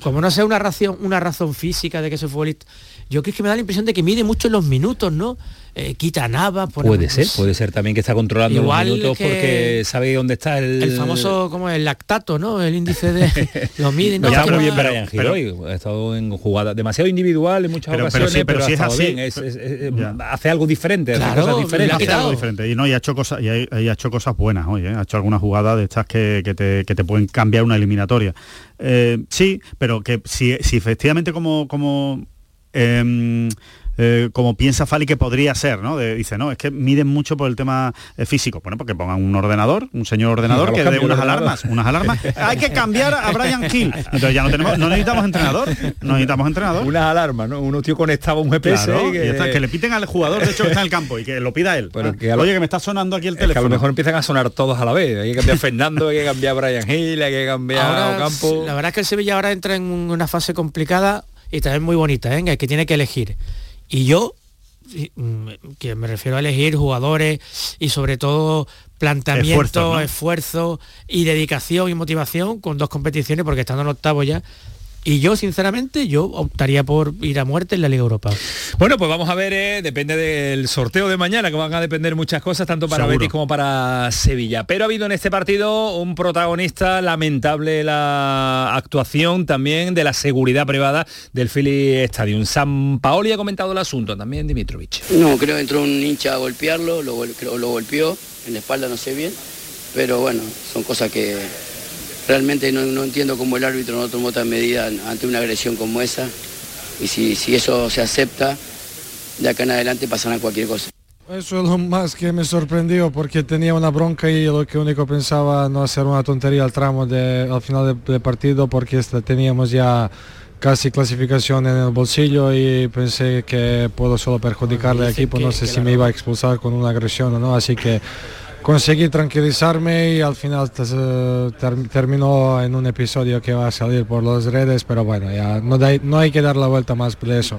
Como no sea una razón, una razón física de que ese futbolista yo creo que me da la impresión de que mide mucho los minutos, ¿no? Eh, quita Nava. puede ser, puede ser también que está controlando Igual los minutos porque sabe dónde está el... El famoso, como el lactato, ¿no? El índice de... lo miden. No, está muy bien Brian hoy, ha estado en jugada demasiado individual en muchas Pero- pero ocasiones, sí, pero pero, si ha es estado así, bien, es- es- es- Ya. hace algo diferente, hace Claro, cosas le ha diferentes. Hace algo diferente. Y no, y ha hecho cosas, y ha, y ha hecho cosas buenas hoy, ¿eh? ha hecho algunas jugadas de estas que, que te, que te pueden cambiar una eliminatoria. Eh, sí, pero que si, si efectivamente como, como em, eh, como piensa Fali que podría ser, ¿no? De- dice, no, es que miden mucho por el tema eh, físico. Bueno, porque pongan un ordenador, un señor ordenador que dé unas alarmas, unas alarmas. Hay que cambiar a Brian Hill. Entonces ya no tenemos, no necesitamos entrenador, no necesitamos entrenador. Unas alarmas, ¿no? Uno tío conectaba un GPS Claro, y que, y ya está, que le piten al jugador, de hecho, que está en el campo y que lo pida él. Pero Ah, que a lo- Oye, que me está sonando aquí el es que a teléfono. lo mejor empiezan a sonar todos a la vez. Hay que cambiar a Fernando, hay que cambiar a Brian Hill, hay que cambiar a Ahora, Ocampo. la verdad es que el Sevilla ahora entra en una fase complicada y también muy bonita, ¿eh? que tiene que elegir. Y yo, que me refiero a elegir jugadores y sobre todo planteamiento, esfuerzo, ¿no? y dedicación y motivación con dos competiciones porque estando en octavo ya. Y yo, sinceramente, yo optaría por ir a muerte en la Liga Europa. Bueno, pues vamos a ver, eh, depende del sorteo de mañana, que van a depender muchas cosas, tanto para Seguro. Betis como para Sevilla. Pero ha habido en este partido un protagonista lamentable la actuación también de la seguridad privada del Philly Stadium. San Paoli ha comentado el asunto, también Dimitrovich. No, creo que entró un hincha a golpearlo, lo, lo golpeó, en la espalda no sé bien, pero bueno, son cosas que realmente no, no entiendo cómo el árbitro no tomó tal medida ante una agresión como esa, y si, si eso se acepta, de acá en adelante pasará cualquier cosa. Eso es lo más que me sorprendió porque tenía una bronca y lo que único pensaba no hacer una tontería al tramo de, al final del partido porque esta- teníamos ya casi clasificación en el bolsillo y pensé que puedo solo perjudicarle al equipo, que- no sé si me iba a expulsar con una agresión o no, así que conseguí tranquilizarme y al final eh, ter- terminó en un episodio que va a salir por las redes, pero bueno, ya no, da- no hay que dar la vuelta más de eso.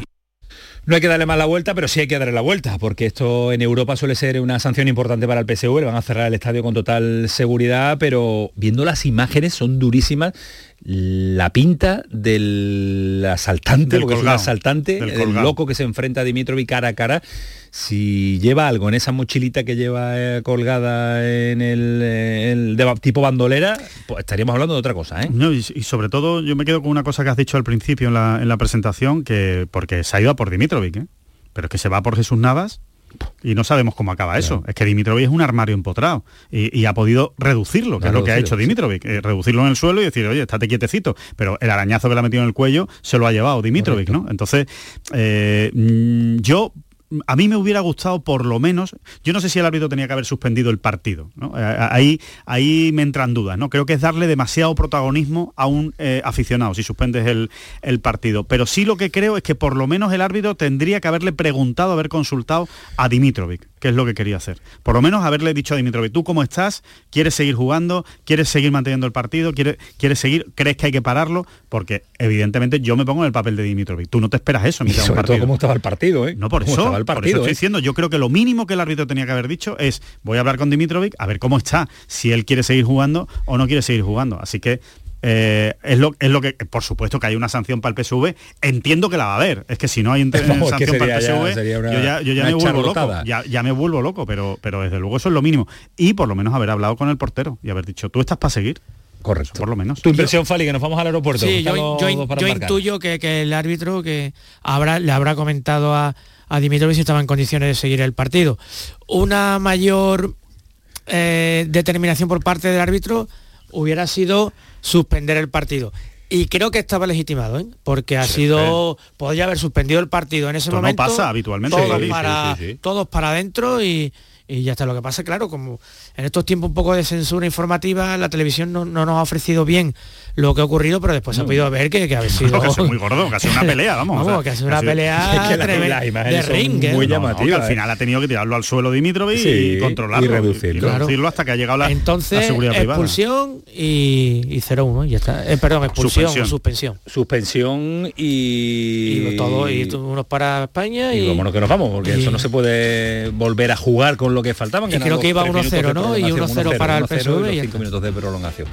No hay que darle más la vuelta, pero sí hay que darle la vuelta, porque esto en Europa suele ser una sanción importante para el PSV, le van a cerrar el estadio con total seguridad, pero viendo las imágenes son durísimas. La pinta del asaltante, Del porque es un colgado, asaltante, del el colgado. loco que se enfrenta a Dimitrovic cara a cara, si lleva algo en esa mochilita que lleva eh, colgada en el, eh, el de tipo bandolera, pues estaríamos hablando de otra cosa, ¿eh? No, y, y sobre todo yo me quedo con una cosa que has dicho al principio en la, en la presentación, que porque se ha ido a por Dimitrovic, ¿eh? pero es que se va por Jesús Navas y no sabemos cómo acaba eso. Es que Dimitrovic es un armario empotrado y, y ha podido reducirlo, que es lo que ha hecho Dimitrovic, eh, reducirlo en el suelo y decir, oye, estate quietecito, pero el arañazo que le ha metido en el cuello se lo ha llevado Dimitrovic, ¿no? Entonces, eh, mm, yo a mí me hubiera gustado por lo menos, yo no sé si el árbitro tenía que haber suspendido el partido, ¿no? Eh, ahí, ahí me entran dudas, ¿no? Creo que es darle demasiado protagonismo a un eh, aficionado si suspendes el, el partido. Pero sí lo que creo es que por lo menos el árbitro tendría que haberle preguntado, haber consultado a Dimitrovic, que es lo que quería hacer. Por lo menos haberle dicho a Dimitrovic, ¿tú cómo estás? ¿Quieres seguir jugando? ¿Quieres seguir manteniendo el partido? ¿Quieres, quieres seguir? ¿Crees que hay que pararlo? Porque evidentemente yo me pongo en el papel de Dimitrovic. Tú no te esperas eso Y sobre todo cómo estaba el partido, ¿eh? No, por eso, el por partido, eso estoy ¿eh? diciendo, yo creo que lo mínimo que el árbitro tenía que haber dicho es, voy a hablar con Dimitrovic, a ver cómo está, si él quiere seguir jugando o no quiere seguir jugando. Así que eh, es, lo, es lo que, por supuesto que hay una sanción para el PSV, entiendo que la va a haber, es que si no hay que sanción para el sería ya- PSV, sería una- yo ya, yo ya me vuelvo loco, ya, ya me vuelvo loco, pero, pero desde luego eso es lo mínimo. Y por lo menos haber hablado con el portero y haber dicho, tú estás para seguir. Correcto. por lo menos. Tu impresión, Fali, que nos vamos al aeropuerto. Sí, yo, intuyo que, que el árbitro que habrá, le habrá comentado a, a Dimitrovic si estaba en condiciones de seguir el partido. Una mayor eh, determinación por parte del árbitro hubiera sido suspender el partido. Y creo que estaba legitimado, ¿eh? porque ha sido, podría haber suspendido el partido en ese Esto no momento. pasa habitualmente, Todos, para, sí. todos para adentro y, y ya está. Lo que pasa, claro, como en estos tiempos un poco de censura informativa, la televisión no, no nos ha ofrecido bien lo que ha ocurrido, pero después se ha podido ver que, que ha sido... Claro, que ha sido muy gordo, que ha sido una pelea, vamos. o sea, que ha sido una pelea Es que la- tremenda las imágenes de ring. ¿eh? muy No, no, llamativa, que al ¿eh? final ha tenido que tirarlo al suelo Dimitrovic Sí, y controlarlo. y reducirlo. y reducirlo hasta que ha llegado la, la Entonces, seguridad privada. expulsión y, y 0-1, y ya está. Eh, perdón, expulsión Suspensión. o suspensión. Suspensión y... Y todo, y unos para España y, Y vámonos que nos vamos, porque y- eso no se puede volver a jugar con lo que faltaban. Y creo que iba 1-0, ¿no? Y 1-0 para el PSV. Y 5 minutos de prolongación.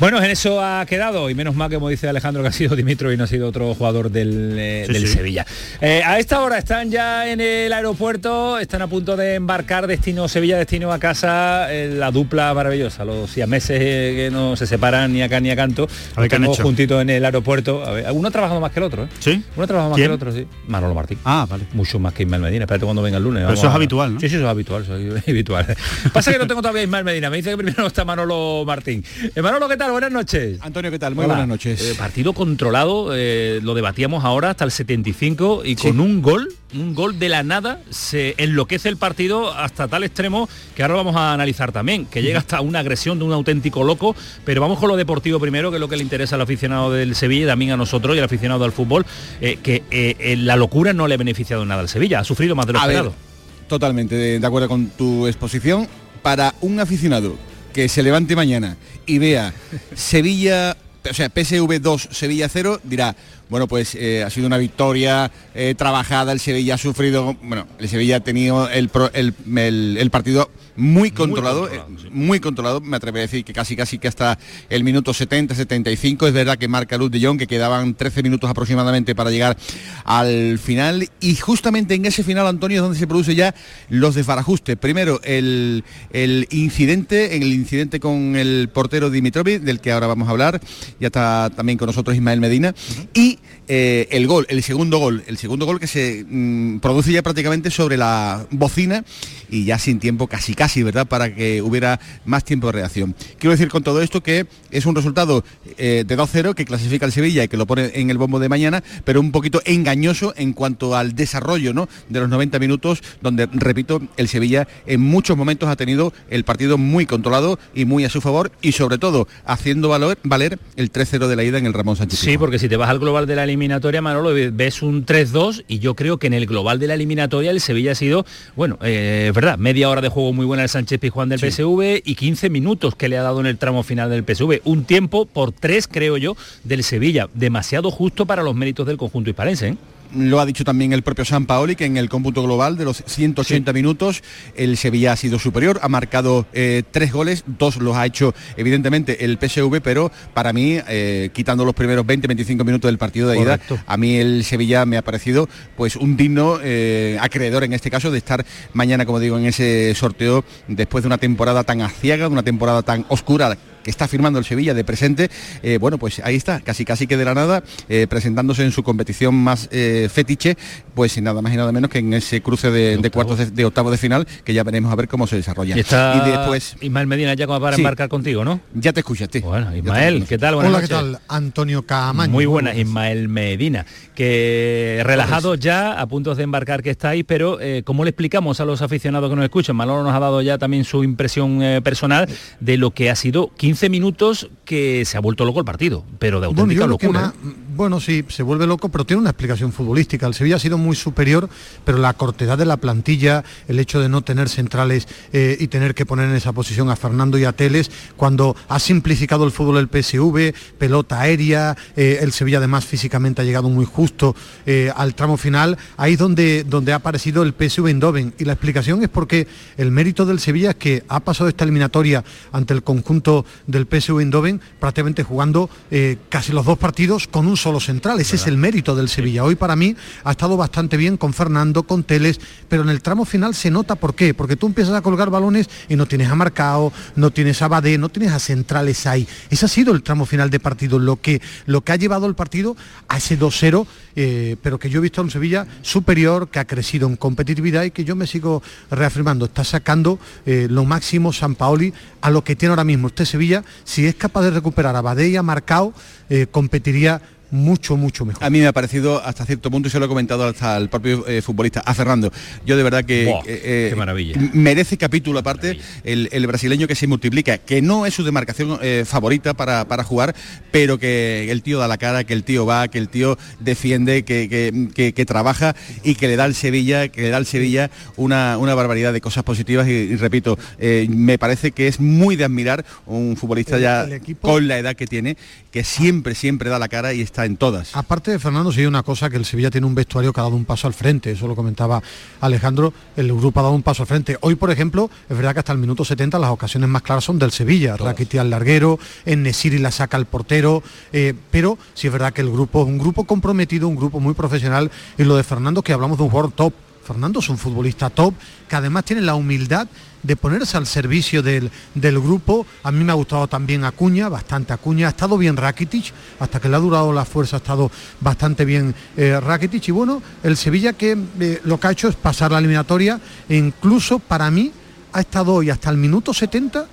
Bueno, en eso ha quedado, y menos mal que como dice Alejandro que ha sido Dimitro y no ha sido otro jugador del, eh, del Sevilla. Eh, a esta hora están ya en el aeropuerto, están a punto de embarcar destino Sevilla, destino a casa, eh, la dupla maravillosa, los siameses que no se separan ni acá ni a canto. A ver, ¿qué han hecho? juntitos en el aeropuerto. A ver, uno ha trabajado más que el otro, ¿eh? ¿Sí? Uno ha trabajado más ¿Quién? que el otro, sí. Manolo Martín. Ah, vale. Mucho más que Ismael Medina. Espérate cuando venga el lunes. Pero eso es a- habitual, ¿no? Sí, sí, eso es habitual, eso habitual. Pasa que no tengo todavía Ismael Medina. Me dice que primero está Manolo Martín. Eh, Manolo, ¿qué tal? Buenas noches. Antonio, ¿qué tal? Muy Hola. buenas noches. Eh, partido controlado, eh, lo debatíamos ahora hasta el 75 y con un gol, un gol de la nada, se enloquece el partido hasta tal extremo que ahora vamos a analizar también, que llega hasta una agresión de un auténtico loco, pero vamos con lo deportivo primero, que es lo que le interesa al aficionado del Sevilla y también a nosotros y al aficionado al fútbol, eh, que la locura no le ha beneficiado nada al Sevilla, ha sufrido más de lo A ver, esperado. Totalmente de, acuerdo con tu exposición. Para un aficionado que se levante mañana y vea Sevilla, o sea, PSV 2, Sevilla 0, dirá, bueno, pues eh, ha sido una victoria eh, trabajada, el Sevilla ha sufrido, bueno, el Sevilla ha tenido el, pro- el- el- el partido muy controlado, eh, muy controlado, me atrevo a decir que casi casi que hasta el minuto 70, 75, es verdad que marca Luz de Jong, que quedaban 13 minutos aproximadamente para llegar al final, y justamente en ese final, Antonio, es donde se produce ya los desbarajuste. Primero, el, el incidente, en el incidente con el portero Dimitrovic, del que ahora vamos a hablar, ya está también con nosotros Ismael Medina, y eh, el gol, el segundo gol, el segundo gol que se mm, produce ya prácticamente sobre la bocina y ya sin tiempo casi casi, ¿verdad? Para que hubiera más tiempo de reacción. Quiero decir con todo esto que es un resultado eh, de 2-0 que clasifica al Sevilla y que lo pone en el bombo de mañana, pero un poquito engañoso en cuanto al desarrollo ¿no? de los 90 minutos, donde, repito, el Sevilla en muchos momentos ha tenido el partido muy controlado y muy a su favor y sobre todo haciendo valer, el 3-0 de la ida en el Ramón Sánchez. Sí, porque si te vas al global de la eliminatoria, Manolo, ves un 3-2 y yo creo que en el global de la eliminatoria el Sevilla ha sido, bueno, eh, es verdad, media hora de juego muy buena el Sánchez Pizjuán del PSV y 15 minutos que le ha dado en el tramo final del PSV. Un tiempo por tres, creo yo, del Sevilla. Demasiado justo para los méritos del conjunto hispalense. ¿eh? Lo ha dicho también el propio San Paoli, que en el cómputo global de los 180 minutos el Sevilla ha sido superior, ha marcado eh, tres goles, dos los ha hecho evidentemente el PSV, pero para mí, eh, quitando los primeros 20-25 minutos del partido de ida, a mí el Sevilla me ha parecido pues un digno eh, acreedor en este caso de estar mañana, como digo, en ese sorteo después de una temporada tan aciaga, de una temporada tan oscura que está firmando el Sevilla de presente, eh, bueno, pues ahí está, casi casi que de la nada, eh, presentándose en su competición más eh, fetiche, pues sin nada más y nada menos que en ese cruce de, de cuartos de, de octavos de final, que ya veremos a ver cómo se desarrolla. Y está Y después, Ismael Medina ya como para Sí. embarcar contigo, ¿no? ya te escuchaste. Bueno, Ismael, ¿qué tal? Buenas Hola, noches. ¿qué tal? Antonio Caamaño. Muy buenas, Ismael Medina. Que relajados ya, a puntos de embarcar que estáis, pero eh, ¿cómo le explicamos a los aficionados que nos escuchan? Manolo nos ha dado ya también su impresión eh, personal de lo que ha sido 15 minutos que se ha vuelto loco el partido, pero de auténtica locura. una- bueno, sí, se vuelve loco, pero tiene una explicación futbolística. El Sevilla ha sido muy superior, pero la cortedad de la plantilla, el hecho de no tener centrales eh, y tener que poner en esa posición a Fernando y a Teles, cuando ha simplificado el fútbol el PSV, pelota aérea, eh, el Sevilla además físicamente ha llegado muy justo eh, al tramo final, ahí es donde, donde ha aparecido el PSV Eindhoven. Y la explicación es porque el mérito del Sevilla es que ha pasado esta eliminatoria ante el conjunto del PSV Eindhoven prácticamente jugando eh, casi los dos partidos con un solo central. Ese es el mérito del Sevilla. Hoy para mí ha estado bastante bien con Fernando, con Teles, pero en el tramo final se nota por qué. Porque tú empiezas a colgar balones y no tienes a Marcao, no tienes a Badé, no tienes a centrales ahí. Ese ha sido el tramo final de partido, lo que, lo que ha llevado el partido a ese 2-0, eh, pero que yo he visto a un Sevilla superior, que ha crecido en competitividad y que yo me sigo reafirmando. Está sacando eh, lo máximo San Paoli a lo que tiene ahora mismo este Sevilla. Si es capaz de recuperar a Badé y a Marcao, eh, competiría mucho, mucho mejor. A mí me ha parecido hasta cierto punto, y se lo he comentado hasta el propio eh, futbolista, a Fernando. Yo de verdad que Buah, eh, qué maravilla. merece capítulo aparte el, el brasileño que se multiplica, que no es su demarcación eh, favorita para, para jugar, pero que el tío da la cara, que el tío va, que el tío defiende, que, que- que- que trabaja y que le da al Sevilla, que le da al Sevilla una, una barbaridad de cosas positivas y, y repito, eh, me parece que es muy de admirar un futbolista El- ya el equipo- con la edad que tiene, que siempre, siempre da la cara y está está en todas. Aparte de Fernando, sí una cosa que el Sevilla tiene un vestuario que ha dado un paso al frente, eso lo comentaba Alejandro, el grupo ha dado un paso al frente. Hoy, por ejemplo, es verdad que hasta el minuto 70 las ocasiones más claras son del Sevilla, Rakitic al larguero, en Nesiri la saca el portero, eh, pero sí es verdad que el grupo es un grupo comprometido, un grupo muy profesional, y lo de Fernando, que hablamos de un jugador top. Fernando es un futbolista top, que además tiene la humildad de ponerse al servicio del, del, grupo. A mí me ha gustado también Acuña, bastante Acuña. Ha estado bien Rakitic, hasta que le ha durado la fuerza ha estado bastante bien eh, Rakitic. Y bueno, el Sevilla que eh, lo que ha hecho es pasar la eliminatoria e incluso para mí ha estado hoy hasta el minuto 70,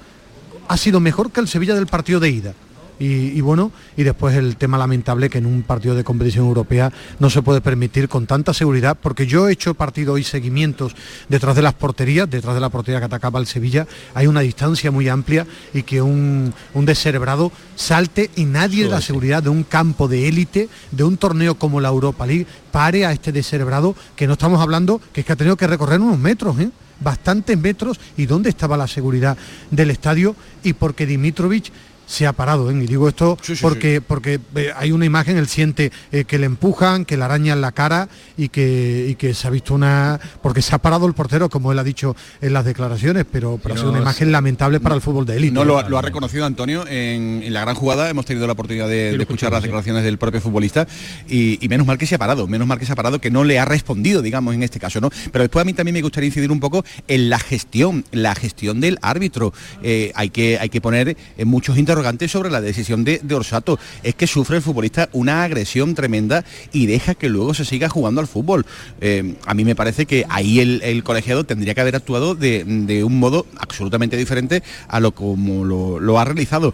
ha sido mejor que el Sevilla del partido de ida. Y, y, bueno, y después el tema lamentable que en un partido de competición europea no se puede permitir con tanta seguridad, porque yo he hecho partido y seguimientos detrás de las porterías, detrás de la portería que atacaba el Sevilla, hay una distancia muy amplia y que un, un descerebrado salte y nadie de la seguridad de un campo de élite, de un torneo como la Europa League, pare a este descerebrado, que no estamos hablando, que es que ha tenido que recorrer unos metros, ¿eh? bastantes metros, y dónde estaba la seguridad del estadio, y porque Dimitrovic se ha parado. ¿eh? Y digo esto Sí, sí, porque, sí. porque eh, hay una imagen, él siente eh, que le empujan, que le arañan la cara y que, y que se ha visto una... porque se ha parado el portero, como él ha dicho en las declaraciones, pero, pero ha sido una no, imagen lamentable para el fútbol de élite. No lo, ha- lo ha reconocido Antonio en, en la gran jugada. Hemos tenido la oportunidad de, de escuchar las declaraciones del propio futbolista y, y menos mal que se ha parado, menos mal que se ha parado, que no le ha respondido, digamos, en este caso, ¿no? Pero después a mí también me gustaría incidir un poco en la gestión, la gestión del árbitro. Eh, hay, que, hay que poner eh, muchos interrogantes sobre la decisión de, de Orsato. Es que sufre el futbolista una agresión tremenda y deja que luego se siga jugando al fútbol. Eh, a mí me parece que ahí el, el colegiado tendría que haber actuado de, de un modo absolutamente diferente a lo como lo, lo ha realizado.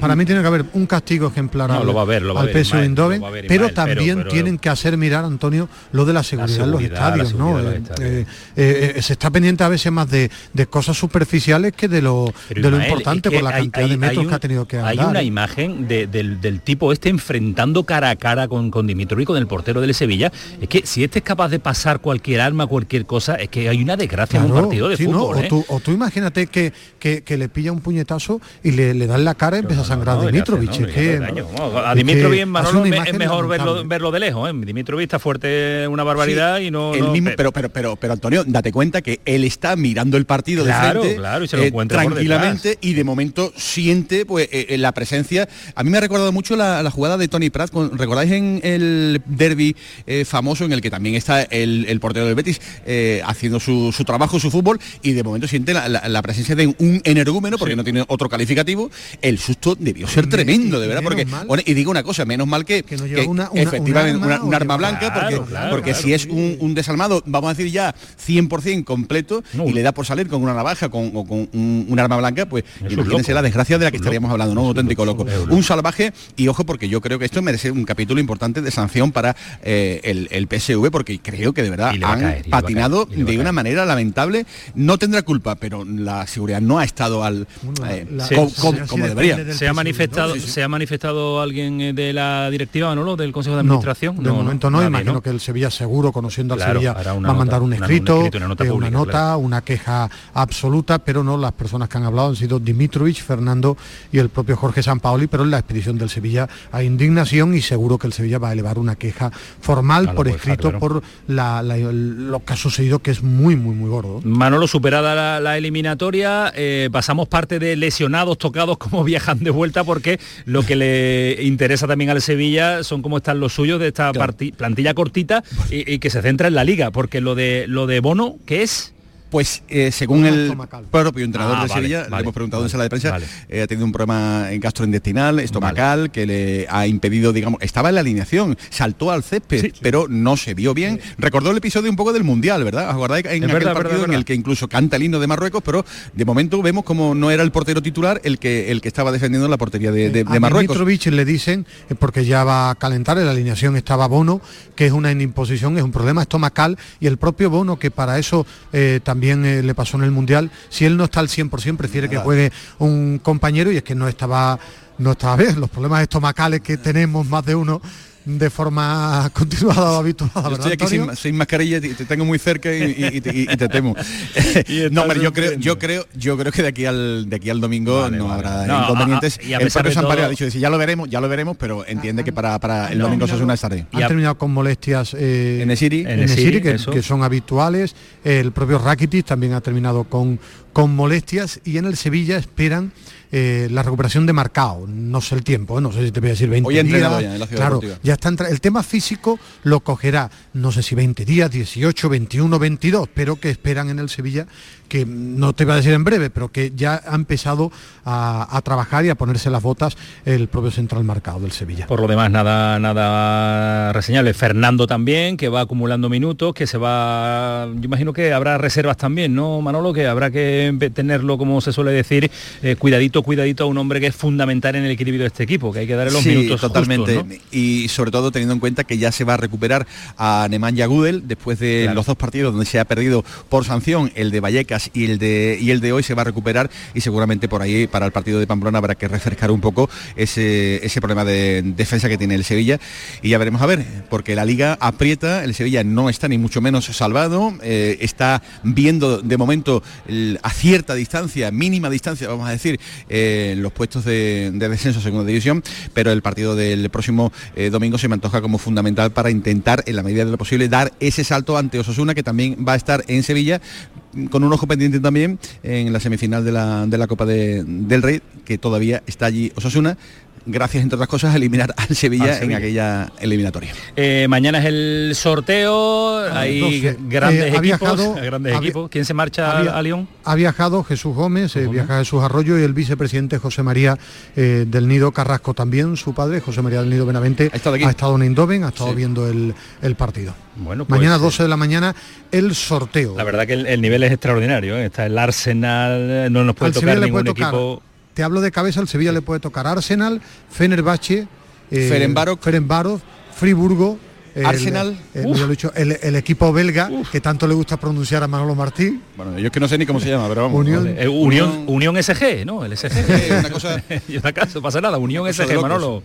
Para mí tiene que haber un castigo ejemplar No, al, lo va a haber, lo va a al va a haber, pero pero- también pero- tienen que hacer mirar, Antonio, lo de la seguridad, en los estadios, ¿no? de Eh, los estadios. eh, eh, eh, se está pendiente a veces más de, de cosas superficiales que de lo, Pero, de lo Ismael, importante es que por la hay- cantidad hay- de metros hay un- que ha tenido que andar. Hay una imagen de- del, del tipo este enfrentando cara a cara con, con Dimitrovic, con el portero del Sevilla. Es que si este es capaz de pasar cualquier arma, cualquier cosa, es que hay una desgracia en un partido de sí, ¿no? fútbol. o, ¿eh? tú, o tú imagínate que, que- que le pilla un puñetazo y le, le da en la cara y empieza a sangrar no, a Dimitrovic. es que- a Dimitrovic es mejor verlo, verlo de lejos. ¿eh? Dimitrovic está fuerte una barbaridad y no... el mismo, pero, pero, pero, pero Antonio, date cuenta que él está mirando el partido Claro, de frente claro, y se lo eh, por tranquilamente y de momento siente pues eh, eh, la presencia. A mí me ha recordado mucho la, la jugada de Tony Pratt. con- ¿Recordáis en el derby eh, famoso en el que también está el, el portero del Betis eh, haciendo su, su trabajo, su fútbol y de momento siente la, la- la presencia de un energúmeno porque no tiene otro calificativo? El susto debió ser tremendo, de verdad, porque bueno, y digo una cosa, menos mal que, no que lleva una- una- efectivamente un arma blanca Claro, porque, claro, porque claro. si es un, un desalmado, vamos a decir ya 100% completo y le da por salir con una navaja con, o con un, un arma blanca, pues imagínense la desgracia de la que estaríamos hablando, ¿no? Un auténtico loco. Un salvaje y ojo porque yo creo que esto merece un capítulo importante de sanción para eh, el, el PSV porque creo que de verdad han caer, patinado caer, de una manera lamentable. No tendrá culpa, pero la seguridad no ha estado al eh, Sí. co- co- como debería. ¿Se ha manifestado, ¿Se ha manifestado alguien eh, de la directiva, Manolo, del Consejo de No, Administración? de momento no, nadie, imagino que el Sevilla seguro, conociendo al Claro, Sevilla, va a mandar un una- un escrito, una nota eh, pública, nota, claro. una queja absoluta, pero no las personas que han hablado han sido Dimitrovich, Fernando y el propio Jorge Sampaoli, pero en la expedición del Sevilla hay indignación y seguro que el Sevilla va a elevar una queja formal por escrito claro. por la- la- lo que ha sucedido que es muy, muy, muy gordo. Manolo, superada la, la eliminatoria, eh, pasamos parte de lesionados, tocados, cómo viajan de vuelta, porque lo que le interesa también al Sevilla son cómo están los suyos de esta plantilla cortita y, y que se centra en la liga, porque lo de lo de Bono, ¿qué es? Pues eh, según el propio entrenador Ah, de vale, Sevilla, le vale, hemos preguntado en sala de prensa, vale. eh, ha tenido un problema en gastrointestinal, estomacal, que le ha impedido, digamos, estaba en la alineación, saltó al césped, pero no se vio bien. Recordó el episodio un poco del Mundial, ¿verdad? ¿Os acordáis en Es aquel verdad, partido verdad, en el que incluso canta el himno de Marruecos, pero de momento vemos como no era el portero titular el que el que estaba defendiendo la portería de, de- de a Marruecos. Dimitrovic le dicen, eh, porque ya va a calentar, en la alineación estaba Bono, que es una imposición, es un problema estomacal, y el propio Bono, que para eso eh, también eh, le pasó en el Mundial, si él no está al 100%, prefiere que juegue un compañero, y es que no estaba, no estaba bien, los problemas estomacales que tenemos más de uno, de forma continuada o habituada. Yo estoy aquí sin, sin, mascarilla, te, te, tengo muy cerca y, y, y, te, y te, temo. no, pero yo creo, yo creo, yo creo que de aquí al de aquí al domingo vale, no vale. habrá no, inconvenientes. A, a, el propio San ha dicho, dice, ya lo veremos, ya lo veremos, pero entiende que para, para el domingo eso es una tarde. Han terminado con molestias eh, en el Siri, en el Siri que, que, son habituales. El propio Rakitic también ha terminado con, con molestias y en el Sevilla esperan eh, la recuperación de Marcao, no sé el tiempo, ¿eh? no sé si te voy a decir 20 Hoy días. Ya en la claro, deportiva. ya está el tema físico lo cogerá, no sé si 20 días, 18, 21, 22, pero que esperan en el Sevilla que no te voy a decir en breve, pero que ya ha empezado a, a, trabajar y a ponerse las botas el propio central marcado del Sevilla. Por lo demás, nada, nada reseñable. Fernando también, que va acumulando minutos, que se va. Yo imagino que habrá reservas también, ¿no, Manolo? Que habrá que tenerlo, como se suele decir, eh, cuidadito, cuidadito a un hombre que es fundamental en el equilibrio de este equipo, que hay que darle los sí, minutos. Totalmente. Justos, ¿no? Y sobre todo teniendo en cuenta que ya se va a recuperar a Nemanja Gudel después de claro. los dos partidos donde se ha perdido por sanción, el de Vallecas y el de y el de hoy se va a recuperar y seguramente por ahí para el partido de Pamplona habrá que refrescar un poco ese, ese problema de defensa que tiene el Sevilla y ya veremos a ver, porque la liga aprieta, el Sevilla no está ni mucho menos salvado, eh, está viendo de momento el, a cierta distancia, mínima distancia, vamos a decir, eh, los puestos de, de, descenso a segunda división, pero el partido del próximo eh, domingo se me antoja como fundamental para intentar, en la medida de lo posible, dar ese salto ante Osasuna, que también va a estar en Sevilla, con un ojo pendiente también en la semifinal de la, de la Copa de, del Rey, que todavía está allí Osasuna, gracias entre otras cosas a eliminar al Sevilla, Sevilla. en aquella eliminatoria. Eh, mañana es el sorteo, hay grandes, eh, equipos, viajado, grandes había, equipos. ¿Quién se marcha había, a Lyon? Ha viajado Jesús Gómez, eh, viaja Jesús Arroyo y el vicepresidente José María eh, del Nido Carrasco también, su padre, José María del Nido Benavente, ha estado, aquí? Ha estado en Eindhoven, ha estado sí. viendo el, el, partido. Bueno, pues, mañana 12 de la mañana el sorteo. La verdad que el, el nivel es extraordinario, está el Arsenal, no nos puede Al tocar Sevilla ningún equipo. Te hablo de cabeza, al Sevilla le puede tocar Arsenal, Fenerbahce, eh, Ferenbarov Friburgo, el, Arsenal, el, el, dicho, el, equipo belga Uf. que tanto le gusta pronunciar a Manolo Martí. Bueno, yo es que no sé ni cómo se llama, pero vamos. Unión, vale. eh, Unión, Unión, SG, ¿no? El SG. Eh, una cosa. acaso pasa nada, Unión SG, Manolo.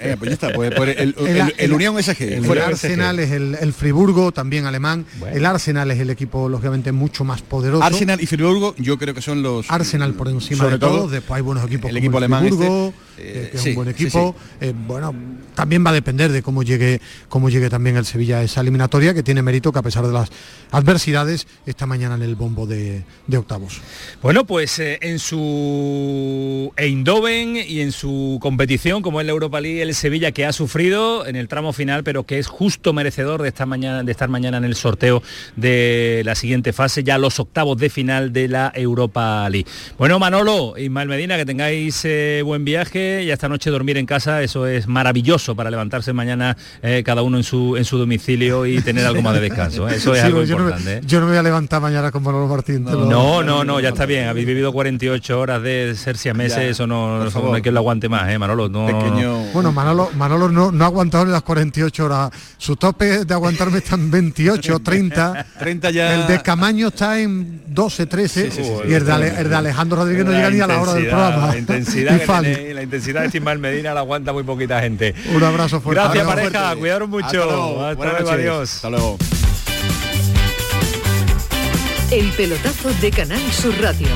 Eh, pues ya está, pues, pues el, el, Unión SG. El, Arsenal es el, Friburgo, también alemán. Bueno. El Arsenal es el equipo, lógicamente, mucho más poderoso. Arsenal y Friburgo, yo creo que son los. Arsenal por encima sobre de todos. Todo, Después hay buenos equipos. El equipo alemán. Friburgo, este, que es sí, un buen equipo. Sí, sí. bueno, también va a depender de cómo llegue, cómo llegue también el Sevilla a esa eliminatoria que tiene mérito que a pesar de las adversidades esta mañana en el bombo de, de octavos. Bueno, pues eh, en su Eindhoven y en su competición como es la Europa League el Sevilla que ha sufrido en el tramo final pero que es justo merecedor de estar mañana de estar mañana en el sorteo de la siguiente fase ya los octavos de final de la Europa League. Bueno, Manolo, Ismael Medina, que tengáis eh, buen viaje y esta noche dormir en casa, eso es maravilloso para levantarse mañana eh, cada uno en su en su domicilio y tener algo más de descanso. ¿eh? Eso es sí, algo yo importante. No me, yo no me voy a levantar mañana con Manolo Martín. No, no, no, no, ya está bien. Habéis vivido 48 horas de ser siameses, eso no, no, no hay que lo aguante más, ¿eh, Manolo? No, Pequeño... Bueno, Manolo, Manolo no, no ha aguantado ni las 48 horas. Su tope de aguantarme está en 28, 30. 30 ya. El de Camaño está en 12, 13. Sí, sí, sí, y el de, Ale, el de, Alejandro Rodríguez no llega ni a la hora del programa. La intensidad, que tenéis, la intensidad de Ismael Medina la aguanta muy poquita gente. Un abrazo fuerte. Gracias, abrazo pareja. Fuerte. Cuidaros mucho. Hasta luego. Hasta luego. Adiós. Hasta luego. El pelotazo de Canal Sur Radio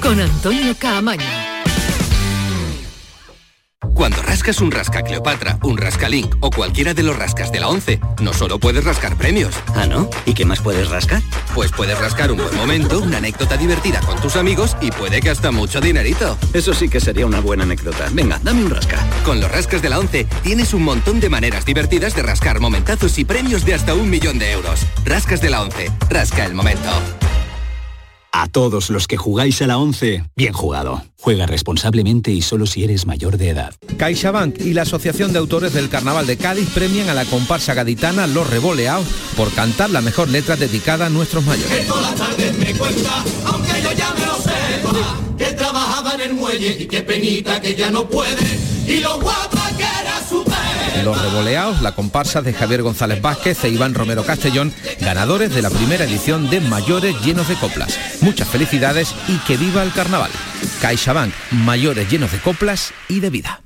con Antonio Caamaño. Cuando rascas un rasca Cleopatra, un rasca Link o cualquiera de los rascas de la 11, no solo puedes rascar premios. ¿Ah, no? ¿Y qué más puedes rascar? Pues puedes rascar un buen momento, una anécdota divertida con tus amigos y puede que hasta mucho dinerito. Eso sí que sería una buena anécdota. Venga, dame un rasca. Con los rascas de la 11 tienes un montón de maneras divertidas de rascar momentazos y premios de hasta un millón de euros. Rascas de la 11, rasca el momento. A todos los que jugáis a la 11, bien jugado. Juega responsablemente y solo si eres mayor de edad. CaixaBank y la Asociación de Autores del Carnaval de Cádiz premian a la comparsa gaditana Los Revoleados por cantar la mejor letra dedicada a nuestros mayores. Que trabajaba en el muelle y penita que ya no puede, y Los Revoleados, la comparsa de Javier González Vázquez e Iván Romero Castellón, ganadores de la primera edición de Mayores Llenos de Coplas. Muchas felicidades y que viva el carnaval. CaixaBank, mayores llenos de coplas y de vida.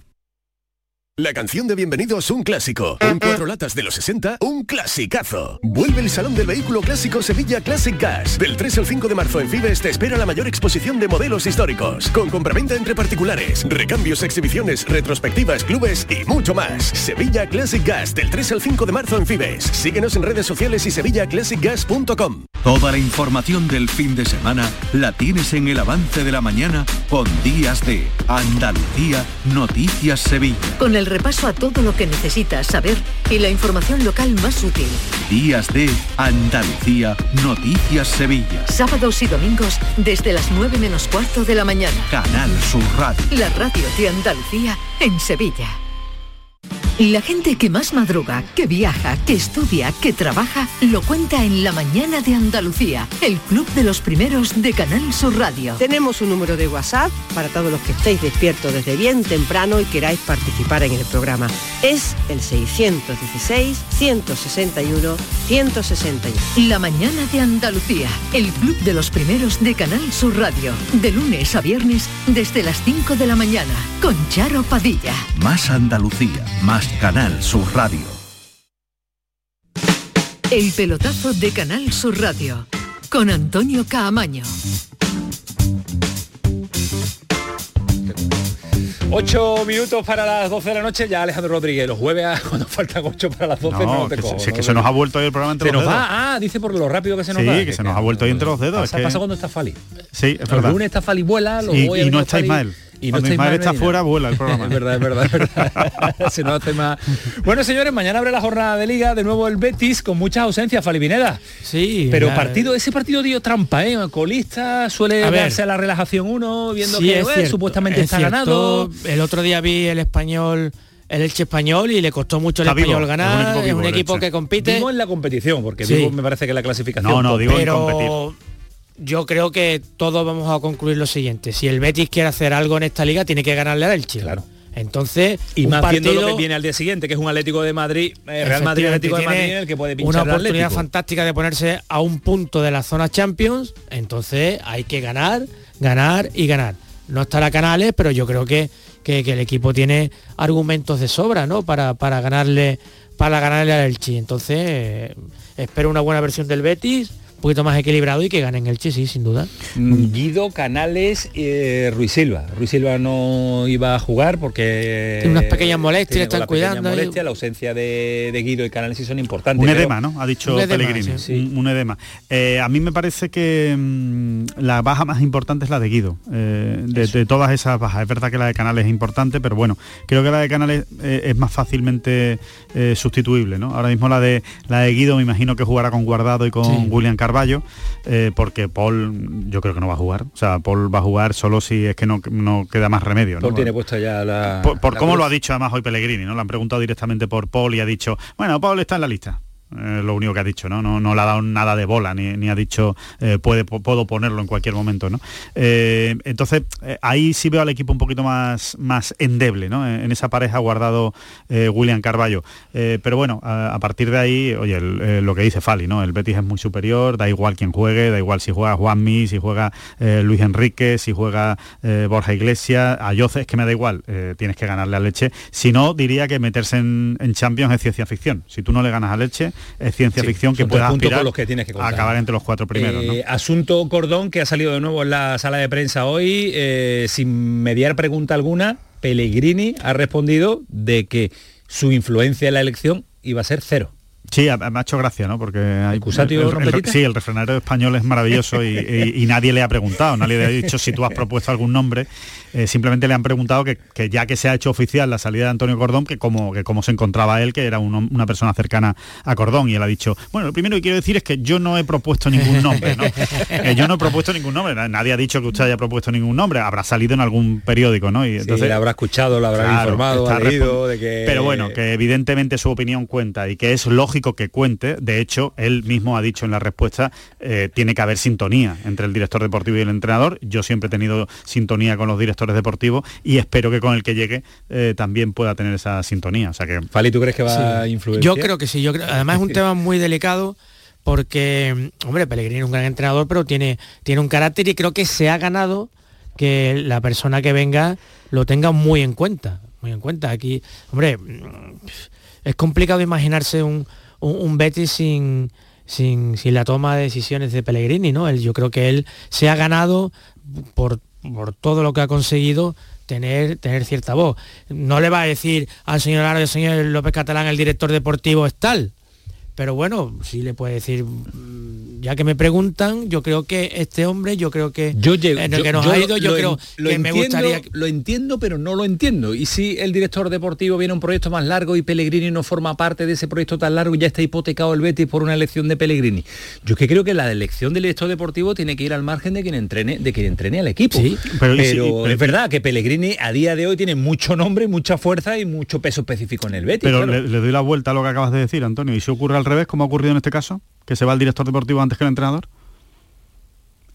La canción de bienvenido es un clásico. En cuatro latas de los 60, un clasicazo. Vuelve el Salón del Vehículo Clásico Sevilla Classic Gas. Del 3 al 5 de marzo en Fibes te espera la mayor exposición de modelos históricos. Con compraventa entre particulares, recambios, exhibiciones, retrospectivas, clubes y mucho más. Sevilla Classic Gas del 3 al 5 de marzo en Fibes. Síguenos en redes sociales y sevillaclassicgas.com. Toda la información del fin de semana la tienes en el avance de la mañana con Días de Andalucía Noticias Sevilla. Con el repaso a todo lo que necesitas saber y la información local más útil. Días de Andalucía Noticias Sevilla. Sábados y domingos desde las 9 menos cuarto de la mañana. Canal Sur Radio. La radio de Andalucía en Sevilla. La gente que más madruga, que viaja, que estudia, que trabaja, lo cuenta en La Mañana de Andalucía, el club de los primeros de Canal Sur Radio. Tenemos un número de WhatsApp para todos los que estéis despiertos desde bien temprano y queráis participar en el programa. Es el 616-161-161. La Mañana de Andalucía, el club de los primeros de Canal Sur Radio, de lunes a viernes desde las 5 de la mañana, con Charo Padilla. Más Andalucía, más Canal Sur Radio. El pelotazo de Canal Sur Radio, con Antonio Caamaño. Ocho minutos para las 12 de la noche, ya Alejandro Rodríguez, los jueves a- cuando faltan ocho para las 12 no, No, te que cojo, se- si es no que te se nos ha vuelto hoy el programa entre Se los nos dedos. va, ah, dice por lo rápido que se nos Sí, va. que se nos ha vuelto hoy entre los dedos. Pasa, es que- pasa cuando está Fali. Sí, es El verdad. lunes está Fali vuela, los Y- y no está Ismael. Y no está Ismael está fuera, vuela el programa. es verdad, es verdad, es verdad. se nos hace más. Bueno, señores, mañana abre la jornada de liga, de nuevo el Betis, con muchas ausencias, Fali Pineda. Sí. Pero partido, ese partido dio trampa, ¿eh? Colista suele A ver. darse a la relajación uno, viendo Sí, que es cierto, supuestamente es está cierto. ganado. El otro día vi el español, el Elche español y le costó mucho el Está vivo, español ganar. es un equipo Es un vivo, equipo que compite. Vivo en la competición, porque Sí. vivo me parece que la clasificación. No, no, digo en pero yo creo que todos vamos a concluir lo siguiente. Si el Betis quiere hacer algo en esta liga, tiene que ganarle al Elche. Claro. Entonces, Y más viendo lo partido- que viene al día siguiente, que es un Atlético de Madrid, eh, Real Madrid Atlético de Madrid, el que puede pinchar una oportunidad Atlético. fantástica de ponerse a un punto de la zona Champions, entonces hay que ganar, ganar y ganar. No estará Canales, pero yo creo que, que, que el equipo tiene argumentos de sobra, ¿no? Para, para ganarle para ganarle al Elche. Entonces, eh, espero una buena versión del Betis, poquito más equilibrado y que ganen el Elche, sí, sin duda. Mm, Guido, Canales, eh, Ruiz Silva. Ruiz Silva no iba a jugar porque... Tiene unas pequeñas molestias, tiene están cuidando ahí. molestias, la ausencia de, de Guido y Canales sí son importantes. Un pero- edema, ¿no? Ha dicho Un edema, Pellegrini. sí. Un, un edema. Eh, a mí me parece que mm, la baja más importante es la de Guido. eh, de, de todas esas bajas. Es verdad que la de Canales es importante, pero bueno, creo que la de Canales eh, es más fácilmente eh, sustituible, ¿no? Ahora mismo la de la de Guido me imagino que jugará con Guardado y con Sí. William Carballo, eh, porque Paul yo creo que no va a jugar. O sea, Paul va a jugar solo si es que no, no queda más remedio. ¿no? Tiene puesta ya la... por, por la cómo cruz. lo ha dicho además hoy Pellegrini, ¿no? Le han preguntado directamente por Paul y ha dicho, bueno, Paul está en la lista. Eh, lo único que ha dicho, ¿no? No, no le ha dado nada de bola, ni, ni ha dicho eh, puede, puedo ponerlo en cualquier momento, ¿no? Eh, entonces, eh, ahí sí veo al equipo un poquito más, más endeble, ¿no? En, esa pareja guardado eh, William Carballo. Pero bueno, a, partir de ahí, oye, lo que dice Fali, ¿no? El Betis es muy superior, da igual quién juegue, da igual si juega Juanmi, si juega Luis Enrique, si juega Borja Iglesias, a Yoce, es que me da igual, tienes que ganarle a Leche. Si no, diría que meterse en, en Champions es ciencia ficción. Si tú no le ganas a Leche, es ciencia Sí, ficción que pueda aspirar los que tienes que a acabar entre los cuatro primeros, ¿no? Eh, Asunto Cordón, que ha salido de nuevo en la sala de prensa hoy, eh, sin mediar pregunta alguna, Pellegrini ha respondido de que su influencia en la elección iba a ser cero. Sí, me ha hecho gracia, ¿no? Porque hay, el- el- rompetita? sí, el refranero español es maravilloso y, y- y nadie le ha preguntado, nadie le ha dicho si tú has propuesto algún nombre, eh, simplemente le han preguntado que, que ya que se ha hecho oficial la salida de Antonio Cordón, que cómo, que cómo se encontraba él, que era un una persona cercana a Cordón, y él ha dicho, bueno, lo primero que quiero decir es que yo no he propuesto ningún nombre, ¿no? Eh, yo no he propuesto ningún nombre, na- nadie ha dicho que usted haya propuesto ningún nombre, habrá salido en algún periódico, ¿no? Y Sí, le habrá escuchado, lo habrá Claro, informado, ha leído, de que... Pero bueno, que evidentemente su opinión cuenta y que es lógico que cuente. De hecho, él mismo ha dicho en la respuesta, eh, tiene que haber sintonía entre el director deportivo y el entrenador. Yo siempre he tenido sintonía con los directores deportivos y espero que con el que llegue eh, también pueda tener esa sintonía. O sea que... Fali, ¿tú crees que va Sí. a influir? Yo creo que sí. Yo creo, además es un tema muy delicado porque, hombre, Pellegrini es un gran entrenador, pero tiene, tiene un carácter y creo que se ha ganado que la persona que venga lo tenga muy en cuenta. muy en cuenta. Aquí, hombre, mm, es complicado imaginarse un, un, un Betis sin, sin, sin la toma de decisiones de Pellegrini, ¿no? Él, yo creo que él se ha ganado por, por todo lo que ha conseguido tener, tener cierta voz. No le va a decir al señor al señor López Catalán, el director deportivo es tal, pero bueno, sí le puede decir, mm, ya que me preguntan, yo creo que este hombre, yo creo que Yo llego, en el que nos yo ha ido, yo lo creo lo que me entiendo, gustaría... Lo entiendo, pero no lo entiendo. Y si el director deportivo viene a un proyecto más largo y Pellegrini no forma parte de ese proyecto tan largo y ya está hipotecado el Betis por una elección de Pellegrini. Yo es que creo que la elección del director deportivo tiene que ir al margen de quien entrene, de quien entrene al equipo. pero es verdad que Pellegrini a día de hoy tiene mucho nombre, mucha fuerza y mucho peso específico en el Betis. Pero claro. le, le doy la vuelta a lo que acabas de decir, Antonio. ¿Y si ocurre al revés, como ha ocurrido en este caso? ¿Que se va el director deportivo antes que el entrenador?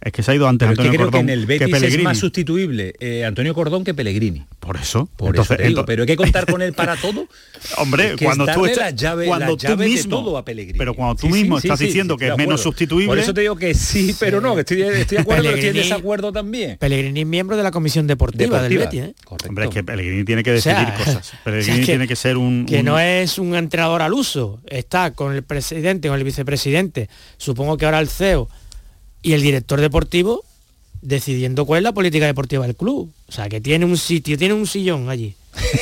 Es que se ha ido antes Pero es que Antonio creo Cordón que en el Betis es Pellegrini. más sustituible eh, Antonio Cordón que Pellegrini. Por eso. Por Entonces- eso te digo, entonces- pero hay que contar con él para todo. Hombre, Es que cuando es tú estás- la llave, cuando la tú llave de mismo- todo a Pellegrini. pero cuando tú Sí, mismo sí, estás sí, diciendo sí, que es menos sustituible- Por eso te digo que sí, pero no, que estoy, estoy de acuerdo, pero estoy en desacuerdo también. Pellegrini es miembro de la comisión deportiva, del Betis, ¿eh? Hombre, es que Pellegrini tiene que O decidir sea, cosas. o Pellegrini sea, que- tiene que ser un... que un- no es un entrenador al uso, está con el presidente, con el vicepresidente, supongo que ahora el CEO y el director deportivo decidiendo cuál es la política deportiva del club. O sea, que tiene un sitio, tiene un sillón allí.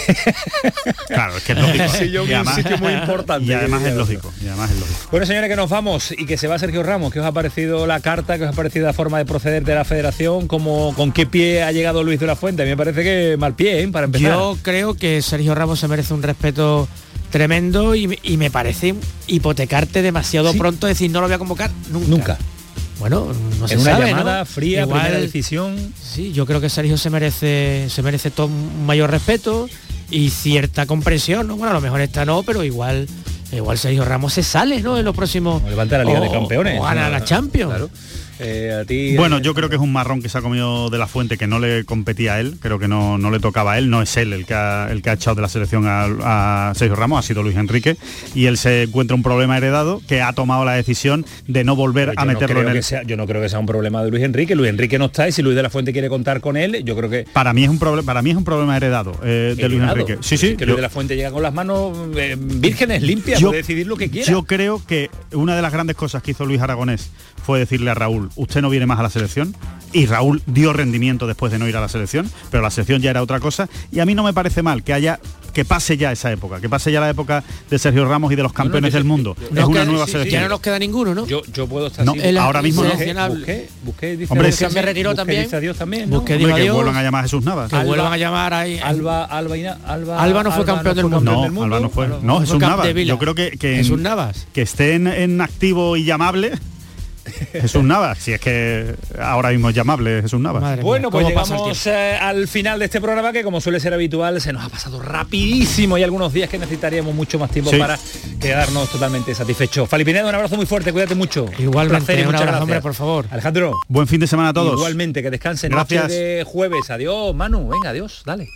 Claro, es que es lógico. Sí, yo vi un sitio muy importante. Y además es lógico. Y además es lógico. Bueno, señores, que nos vamos y que se va Sergio Ramos. ¿Qué os ha parecido la carta? ¿Qué os ha parecido la forma de proceder de la federación? ¿Cómo, ¿Con qué pie ha llegado Luis de la Fuente? A mí me parece que mal pie, ¿eh? Para empezar. Yo creo que Sergio Ramos se merece un respeto tremendo y, me- y me parece hipotecarte demasiado pronto decir no lo voy a convocar nunca. Nunca. Bueno, no se en una sabe, llamada ¿no? fría, Igual- primera decisión. Sí, yo creo que Sergio se merece se merece todo un mayor respeto y cierta comprensión, ¿no? Bueno, a lo mejor esta no, pero igual igual Sergio Ramos se sale, ¿no? En los próximos Levanta la Liga de o- Campeones. o gana la Champions. Claro. Eh, a ti, Bueno, eh, yo creo que es un marrón que se ha comido de la fuente que no le competía a él, creo que no, no le tocaba a él, no es él el que ha, el que ha echado de la selección a, a Sergio Ramos, ha sido Luis Enrique, y él se encuentra un problema heredado que ha tomado la decisión de no volver Pero a no meterlo en que el... sea- yo no creo que sea un problema de Luis Enrique. Luis Enrique no está y si Luis de la Fuente quiere contar con él, yo creo que Para mí es un problema, para mí es un problema heredado eh, de Luis. Enrique. Sí, sí. que yo- Luis de la Fuente llega con las manos eh, vírgenes, limpias, Yo- puede decidir lo que quiera. Yo creo que una de las grandes cosas que hizo Luis Aragonés fue decirle a Raúl, usted no viene más a la selección. Y Raúl dio rendimiento después de no ir a la selección, pero la selección ya era otra cosa. Y a mí no me parece mal que haya que pase ya esa época, que pase ya la época de Sergio Ramos y de los campeones del mundo. yo- es una queda- nueva sí, selección. Ya no nos queda ninguno, ¿no? Yo, yo puedo estar No, ahora mismo no. Busqué, busqué, dice Hombre, se- también, retiró busqué, también. dice adiós también. ¿no? Busqué Hombre, dijo que adiós. vuelvan a llamar a Jesús Navas. Que Alba- vuelvan a llamar ahí. Alba, Alba, Alba, Alba no fue campeón del fue mundo. No, del mundo. Alba no fue. No, Jesús Fue Navas. Yo creo que, que, Jesús Navas. que esté en, en activo y llamable. Jesús Navas, si es que ahora mismo es llamable Jesús Navas. Madre Bueno, pues ¿cómo pasa el llegamos eh, al final de este programa que como suele ser habitual se nos ha pasado rapidísimo y algunos días que necesitaríamos mucho más tiempo Sí. para quedarnos totalmente satisfechos. Fali Pinedo, un abrazo muy fuerte, cuídate mucho. Igualmente, Un placer y un muchas abrazo, gracias. hombre, por favor. Alejandro, Buen fin de semana a todos. igualmente, que descansen. Gracias. Noche de jueves. Adiós, Manu. Venga, adiós. Dale.